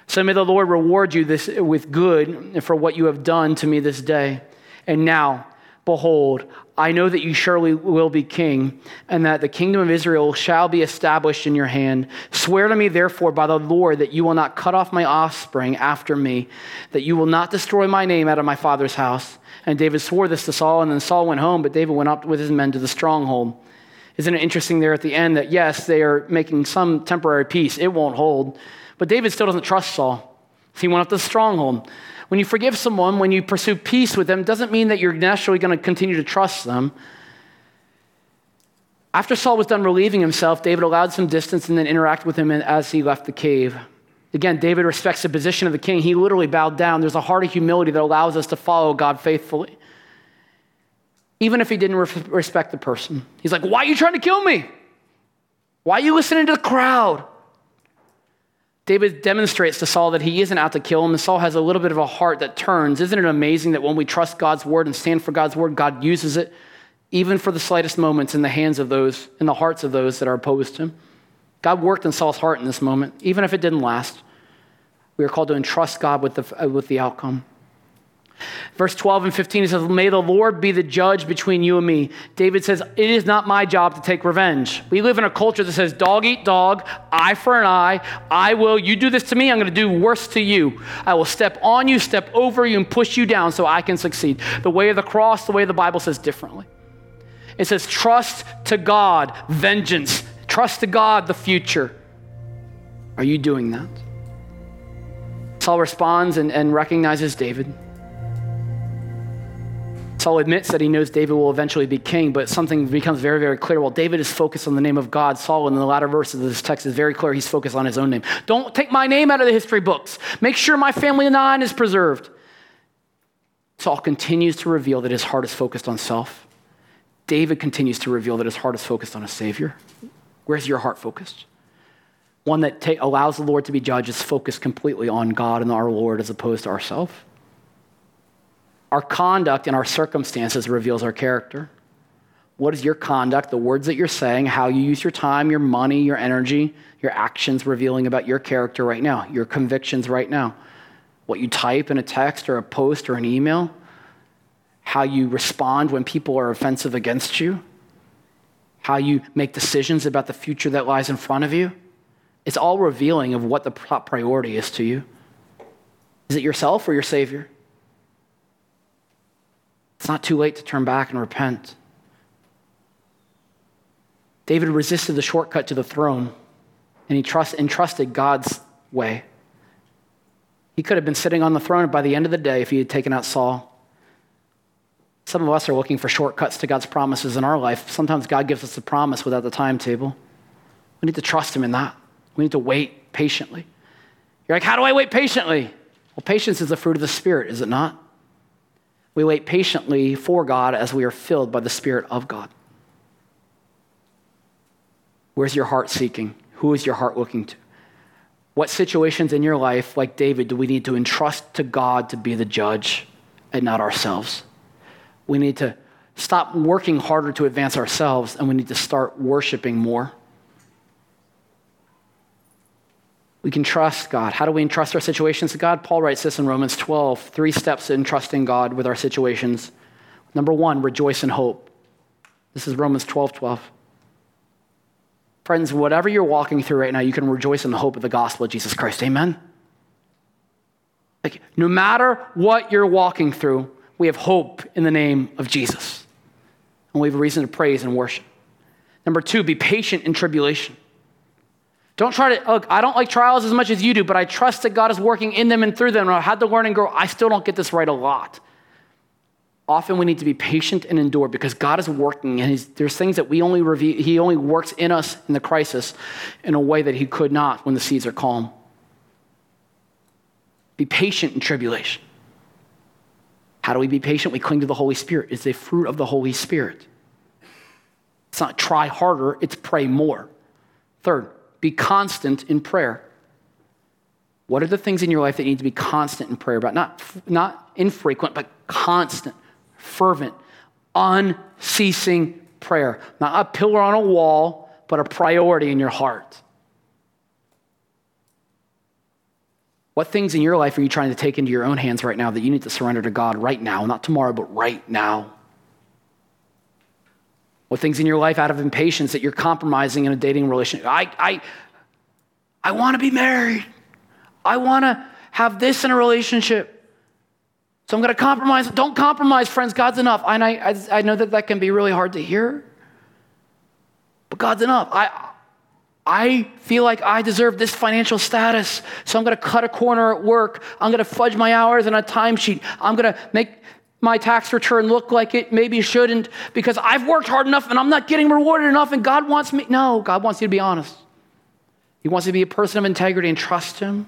So may the Lord reward you this, with good for what you have done to me this day. And now, Behold, I know that you surely will be king, and that the kingdom of Israel shall be established in your hand. Swear to me, therefore, by the Lord, that you will not cut off my offspring after me, that you will not destroy my name out of my father's house. And David swore this to Saul, and then Saul went home, but David went up with his men to the stronghold. Isn't it interesting there at the end that, yes, they are making some temporary peace? It won't hold. But David still doesn't trust Saul. So he went up to the stronghold. When you forgive someone, when you pursue peace with them, doesn't mean that you're naturally going to continue to trust them. After Saul was done relieving himself, David allowed some distance and then interacted with him as he left the cave. Again, David respects the position of the king. He literally bowed down. There's a heart of humility that allows us to follow God faithfully. Even if he didn't re- respect the person. He's like, Why are you trying to kill me? Why are you listening to the crowd? David demonstrates to Saul that he isn't out to kill him, and Saul has a little bit of a heart that turns. Isn't it amazing that when we trust God's word and stand for God's word, God uses it even for the slightest moments in the hands of those, in the hearts of those that are opposed to him? God worked in Saul's heart in this moment, even if it didn't last. We are called to entrust God with the, with the outcome. Verse 12 and 15, he says, May the Lord be the judge between you and me. David says, It is not my job to take revenge. We live in a culture that says, Dog eat dog, eye for an eye. I will, you do this to me, I'm going to do worse to you. I will step on you, step over you, and push you down so I can succeed. The way of the cross, the way the Bible says differently. It says, Trust to God, vengeance. Trust to God, the future. Are you doing that? Saul responds and, and recognizes David. Saul admits that he knows David will eventually be king, but something becomes very, very clear. While David is focused on the name of God, Saul, in the latter verses of this text, is very clear he's focused on his own name. Don't take my name out of the history books. Make sure my family line is preserved. Saul continues to reveal that his heart is focused on self. David continues to reveal that his heart is focused on a Savior. Where's your heart focused? One that ta- allows the Lord to be judged is focused completely on God and our Lord as opposed to ourselves. Our conduct and our circumstances reveals our character. What is your conduct, the words that you're saying, how you use your time, your money, your energy, your actions revealing about your character right now, your convictions right now? What you type in a text or a post or an email? how you respond when people are offensive against you, how you make decisions about the future that lies in front of you. It's all revealing of what the top priority is to you. Is it yourself or your Savior? It's not too late to turn back and repent. David resisted the shortcut to the throne and he trust, entrusted God's way. He could have been sitting on the throne by the end of the day if he had taken out Saul. Some of us are looking for shortcuts to God's promises in our life. Sometimes God gives us a promise without the timetable. We need to trust him in that. We need to wait patiently. You're like, how do I wait patiently? Well, patience is the fruit of the Spirit, is it not? We wait patiently for God as we are filled by the Spirit of God. Where's your heart seeking? Who is your heart looking to? What situations in your life, like David, do we need to entrust to God to be the judge and not ourselves? We need to stop working harder to advance ourselves and we need to start worshiping more. We can trust God. How do we entrust our situations to God? Paul writes this in Romans 12 three steps in trusting God with our situations. Number one, rejoice in hope. This is Romans 12 12. Friends, whatever you're walking through right now, you can rejoice in the hope of the gospel of Jesus Christ. Amen? Like, no matter what you're walking through, we have hope in the name of Jesus. And we have a reason to praise and worship. Number two, be patient in tribulation. Don't try to, look, I don't like trials as much as you do, but I trust that God is working in them and through them. And I had to learn and grow. I still don't get this right a lot. Often we need to be patient and endure because God is working, and there's things that we only review, He only works in us in the crisis in a way that He could not when the seas are calm. Be patient in tribulation. How do we be patient? We cling to the Holy Spirit. It's a fruit of the Holy Spirit. It's not try harder, it's pray more. Third, be constant in prayer. What are the things in your life that you need to be constant in prayer about? Not, not infrequent, but constant fervent, unceasing prayer. Not a pillar on a wall, but a priority in your heart. What things in your life are you trying to take into your own hands right now that you need to surrender to God right now? Not tomorrow, but right now. What things in your life out of impatience that you're compromising in a dating relationship? I, I, I want to be married. I want to have this in a relationship. So I'm going to compromise. Don't compromise, friends. God's enough. And I, I, I know that that can be really hard to hear, but God's enough. I, I feel like I deserve this financial status, so I'm going to cut a corner at work. I'm going to fudge my hours in a timesheet. I'm going to make my tax return look like it maybe shouldn't because I've worked hard enough and I'm not getting rewarded enough, and God wants me. No, God wants you to be honest. He wants you to be a person of integrity and trust Him.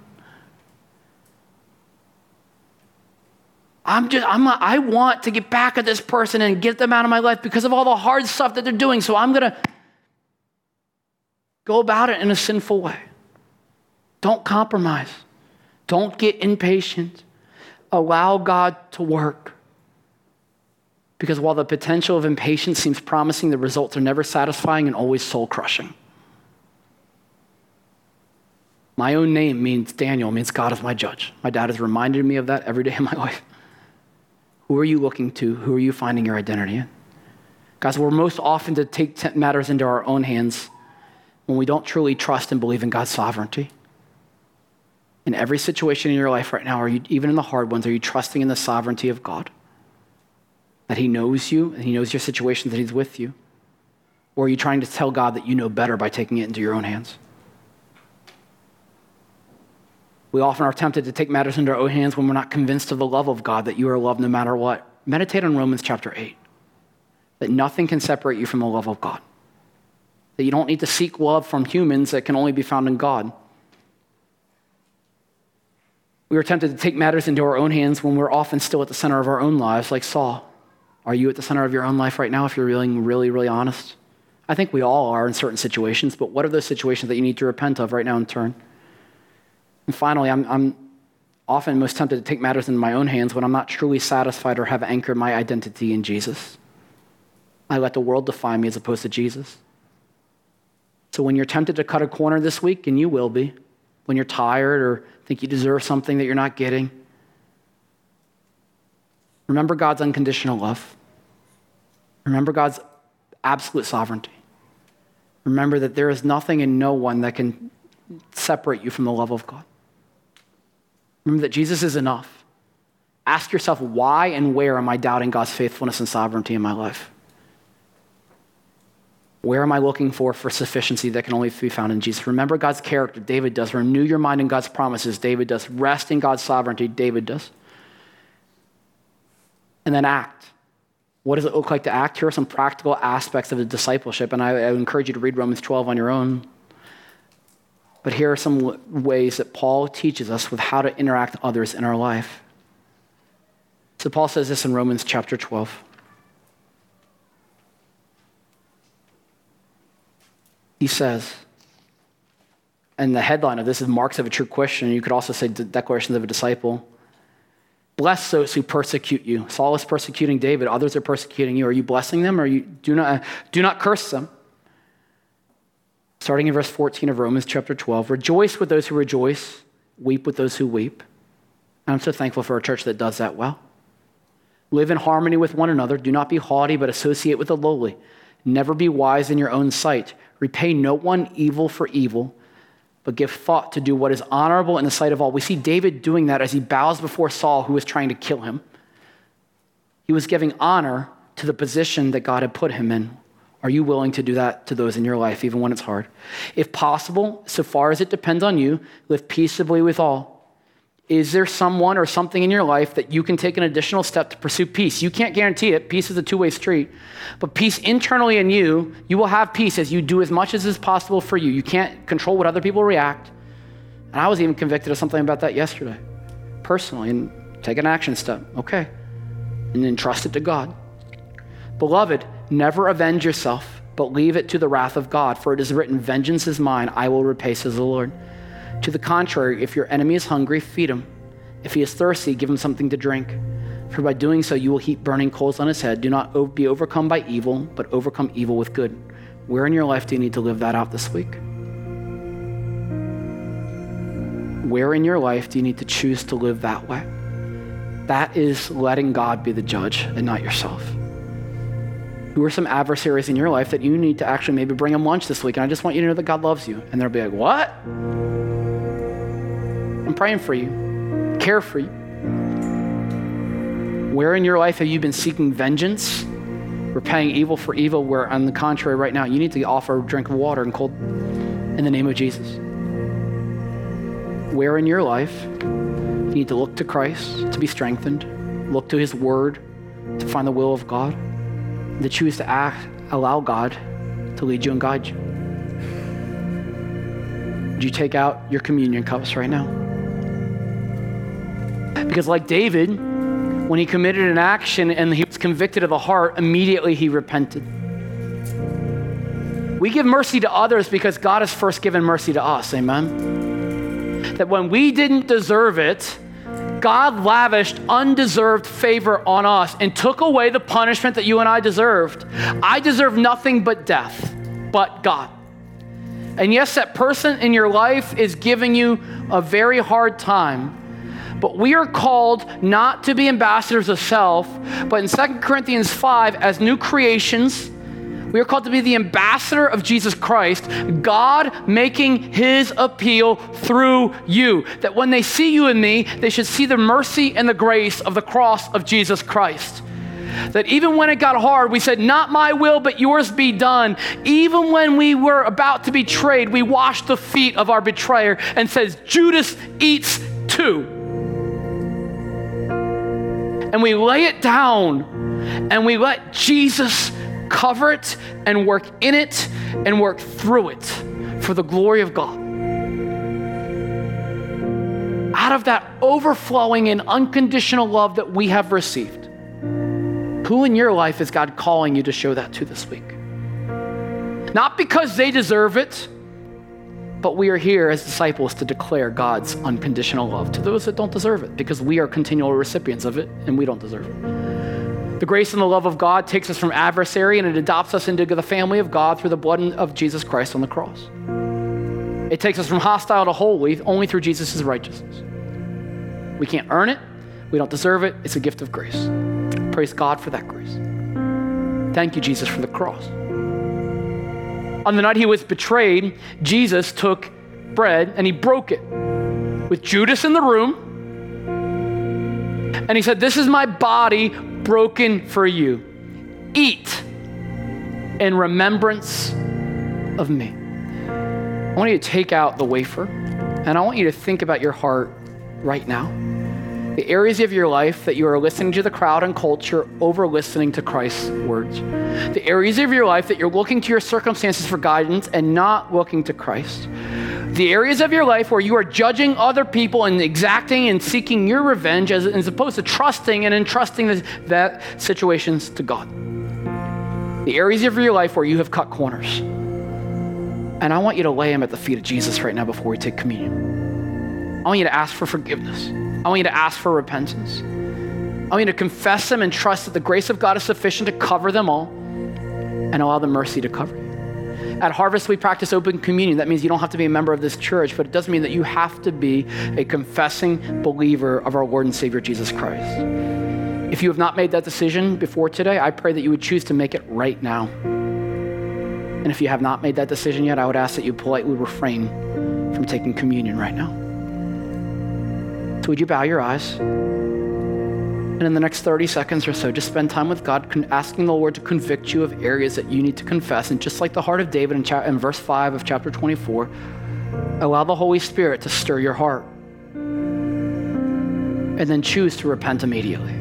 I'm just, I'm, I want to get back at this person and get them out of my life because of all the hard stuff that they're doing. So I'm going to go about it in a sinful way. Don't compromise. Don't get impatient. Allow God to work. Because while the potential of impatience seems promising, the results are never satisfying and always soul crushing. My own name means Daniel, means God is my judge. My dad has reminded me of that every day in my life. Who are you looking to? Who are you finding your identity in? Guys, we're most often to take matters into our own hands when we don't truly trust and believe in God's sovereignty. In every situation in your life right now, are you, even in the hard ones, are you trusting in the sovereignty of God? That He knows you and He knows your situation, that He's with you? Or are you trying to tell God that you know better by taking it into your own hands? We often are tempted to take matters into our own hands when we're not convinced of the love of God, that you are loved no matter what. Meditate on Romans chapter 8, that nothing can separate you from the love of God, that you don't need to seek love from humans that can only be found in God. We are tempted to take matters into our own hands when we're often still at the center of our own lives, like Saul. Are you at the center of your own life right now if you're really, really, really honest? I think we all are in certain situations, but what are those situations that you need to repent of right now and turn? And finally, I'm, I'm often most tempted to take matters in my own hands when I'm not truly satisfied or have anchored my identity in Jesus. I let the world define me as opposed to Jesus. So when you're tempted to cut a corner this week, and you will be, when you're tired or think you deserve something that you're not getting, Remember God's unconditional love. Remember God's absolute sovereignty. Remember that there is nothing and no one that can separate you from the love of God. Remember that Jesus is enough. Ask yourself, why and where am I doubting God's faithfulness and sovereignty in my life? Where am I looking for for sufficiency that can only be found in Jesus? Remember God's character, David does. Renew your mind in God's promises, David does. Rest in God's sovereignty, David does. And then act. What does it look like to act? Here are some practical aspects of the discipleship, and I, I encourage you to read Romans 12 on your own. But here are some ways that Paul teaches us with how to interact with others in our life. So Paul says this in Romans chapter 12. He says, and the headline of this is Marks of a True Christian. You could also say Declarations of a Disciple. Bless those who persecute you. Saul is persecuting David. Others are persecuting you. Are you blessing them or you do not, do not curse them? Starting in verse 14 of Romans chapter 12. Rejoice with those who rejoice, weep with those who weep. I'm so thankful for a church that does that well. Live in harmony with one another. Do not be haughty, but associate with the lowly. Never be wise in your own sight. Repay no one evil for evil, but give thought to do what is honorable in the sight of all. We see David doing that as he bows before Saul, who was trying to kill him. He was giving honor to the position that God had put him in. Are you willing to do that to those in your life, even when it's hard? If possible, so far as it depends on you, live peaceably with all. Is there someone or something in your life that you can take an additional step to pursue peace? You can't guarantee it. Peace is a two way street. But peace internally in you, you will have peace as you do as much as is possible for you. You can't control what other people react. And I was even convicted of something about that yesterday, personally, and take an action step. Okay. And then trust it to God. Beloved, never avenge yourself, but leave it to the wrath of God. For it is written, Vengeance is mine, I will repay, says the Lord. To the contrary, if your enemy is hungry, feed him. If he is thirsty, give him something to drink. For by doing so, you will heap burning coals on his head. Do not be overcome by evil, but overcome evil with good. Where in your life do you need to live that out this week? Where in your life do you need to choose to live that way? That is letting God be the judge and not yourself. Who are some adversaries in your life that you need to actually maybe bring them lunch this week? And I just want you to know that God loves you. And they'll be like, What? I'm praying for you, care for you. Where in your life have you been seeking vengeance, repaying evil for evil, where on the contrary, right now, you need to offer a drink of water and cold in the name of Jesus? Where in your life you need to look to Christ to be strengthened, look to his word to find the will of God, to choose to act, allow God to lead you and guide you? Would you take out your communion cups right now? Because, like David, when he committed an action and he was convicted of the heart, immediately he repented. We give mercy to others because God has first given mercy to us. Amen. That when we didn't deserve it, God lavished undeserved favor on us and took away the punishment that you and I deserved. I deserve nothing but death, but God. And yes, that person in your life is giving you a very hard time. But we are called not to be ambassadors of self, but in 2 Corinthians 5, as new creations, we are called to be the ambassador of Jesus Christ, God making his appeal through you. That when they see you and me, they should see the mercy and the grace of the cross of Jesus Christ. That even when it got hard, we said, Not my will, but yours be done. Even when we were about to be betrayed, we washed the feet of our betrayer and says, Judas eats too and we lay it down and we let Jesus cover it and work in it and work through it for the glory of God. Out of that overflowing and unconditional love that we have received, who in your life is God calling you to show that to this week? Not because they deserve it but we are here as disciples to declare God's unconditional love to those that don't deserve it because we are continual recipients of it and we don't deserve it. The grace and the love of God takes us from adversary and it adopts us into the family of God through the blood of Jesus Christ on the cross. It takes us from hostile to holy only through Jesus' righteousness. We can't earn it, we don't deserve it, it's a gift of grace. Praise God for that grace. Thank you, Jesus, for the cross. On the night he was betrayed, Jesus took bread and he broke it with Judas in the room. And he said, This is my body broken for you. Eat in remembrance of me. I want you to take out the wafer and I want you to think about your heart right now. The areas of your life that you are listening to the crowd and culture over listening to Christ's words. The areas of your life that you're looking to your circumstances for guidance and not looking to Christ. The areas of your life where you are judging other people and exacting and seeking your revenge as, as opposed to trusting and entrusting the, that situations to God. The areas of your life where you have cut corners. And I want you to lay them at the feet of Jesus right now before we take communion. I want you to ask for forgiveness. I want you to ask for repentance. I want you to confess them and trust that the grace of God is sufficient to cover them all and allow the mercy to cover you. At Harvest, we practice open communion. That means you don't have to be a member of this church, but it doesn't mean that you have to be a confessing believer of our Lord and Savior Jesus Christ. If you have not made that decision before today, I pray that you would choose to make it right now. And if you have not made that decision yet, I would ask that you politely refrain from taking communion right now. So, would you bow your eyes? And in the next 30 seconds or so, just spend time with God, asking the Lord to convict you of areas that you need to confess. And just like the heart of David in, cha- in verse 5 of chapter 24, allow the Holy Spirit to stir your heart. And then choose to repent immediately.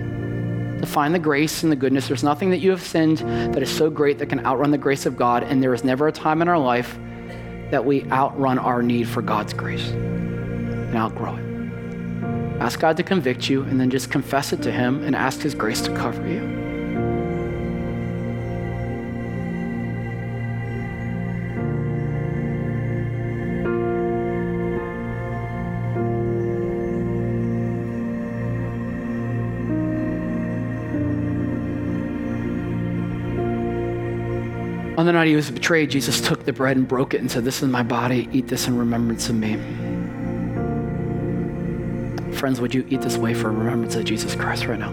To find the grace and the goodness. There's nothing that you have sinned that is so great that can outrun the grace of God. And there is never a time in our life that we outrun our need for God's grace and outgrow it. Ask God to convict you and then just confess it to Him and ask His grace to cover you. On the night he was betrayed, Jesus took the bread and broke it and said, This is my body. Eat this in remembrance of me. Friends, would you eat this way for remembrance of Jesus Christ right now?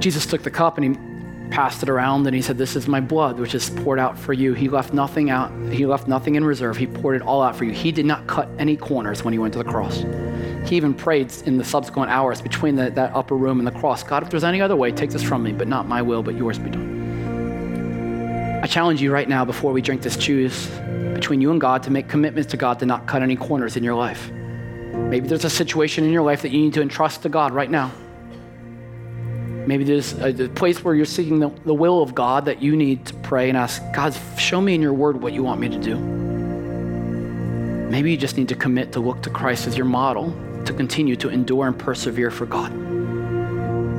Jesus took the cup and he passed it around and he said, This is my blood, which is poured out for you. He left nothing out, he left nothing in reserve. He poured it all out for you. He did not cut any corners when he went to the cross. He even prayed in the subsequent hours between the, that upper room and the cross God, if there's any other way, take this from me, but not my will, but yours be done. I challenge you right now before we drink this juice between you and God to make commitments to God to not cut any corners in your life. Maybe there's a situation in your life that you need to entrust to God right now. Maybe there's a, place where you're seeking the, the will of God that you need to pray and ask, God, show me in your word what you want me to do. Maybe you just need to commit to look to Christ as your model to continue to endure and persevere for God.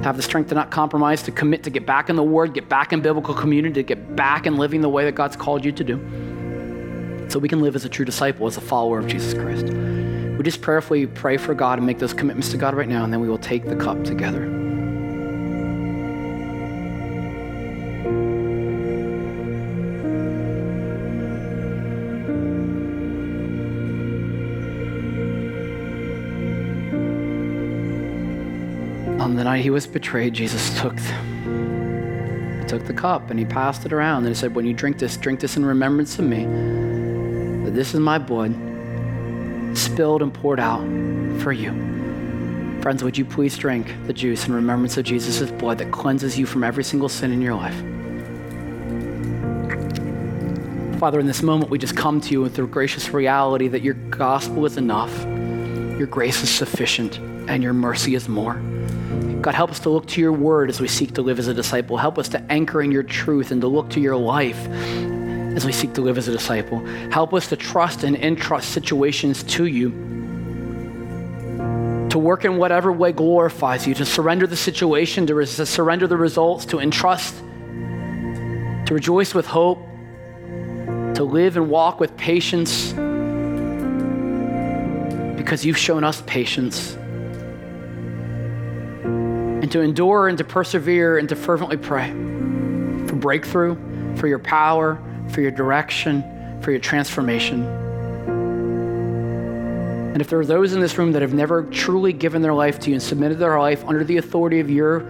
Have the strength to not compromise, to commit to get back in the Word, get back in biblical community, to get back in living the way that God's called you to do. So we can live as a true disciple, as a follower of Jesus Christ. We just prayerfully pray for God and make those commitments to God right now, and then we will take the cup together. The night he was betrayed, Jesus took, he took the cup and he passed it around and he said, When you drink this, drink this in remembrance of me. That this is my blood spilled and poured out for you. Friends, would you please drink the juice in remembrance of Jesus' blood that cleanses you from every single sin in your life? Father, in this moment, we just come to you with the gracious reality that your gospel is enough, your grace is sufficient, and your mercy is more. God, help us to look to your word as we seek to live as a disciple. Help us to anchor in your truth and to look to your life as we seek to live as a disciple. Help us to trust and entrust situations to you. To work in whatever way glorifies you, to surrender the situation, to, res- to surrender the results, to entrust, to rejoice with hope, to live and walk with patience because you've shown us patience and to endure and to persevere and to fervently pray for breakthrough, for your power, for your direction, for your transformation. And if there are those in this room that have never truly given their life to you and submitted their life under the authority of your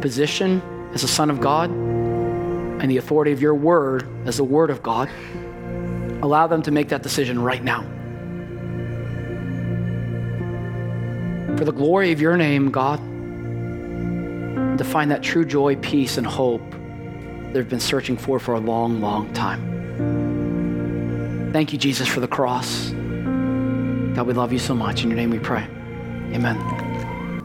position as a son of God and the authority of your word as the word of God, allow them to make that decision right now. For the glory of your name, God, to find that true joy, peace, and hope they've been searching for for a long, long time. Thank you, Jesus, for the cross. God, we love you so much. In your name we pray. Amen.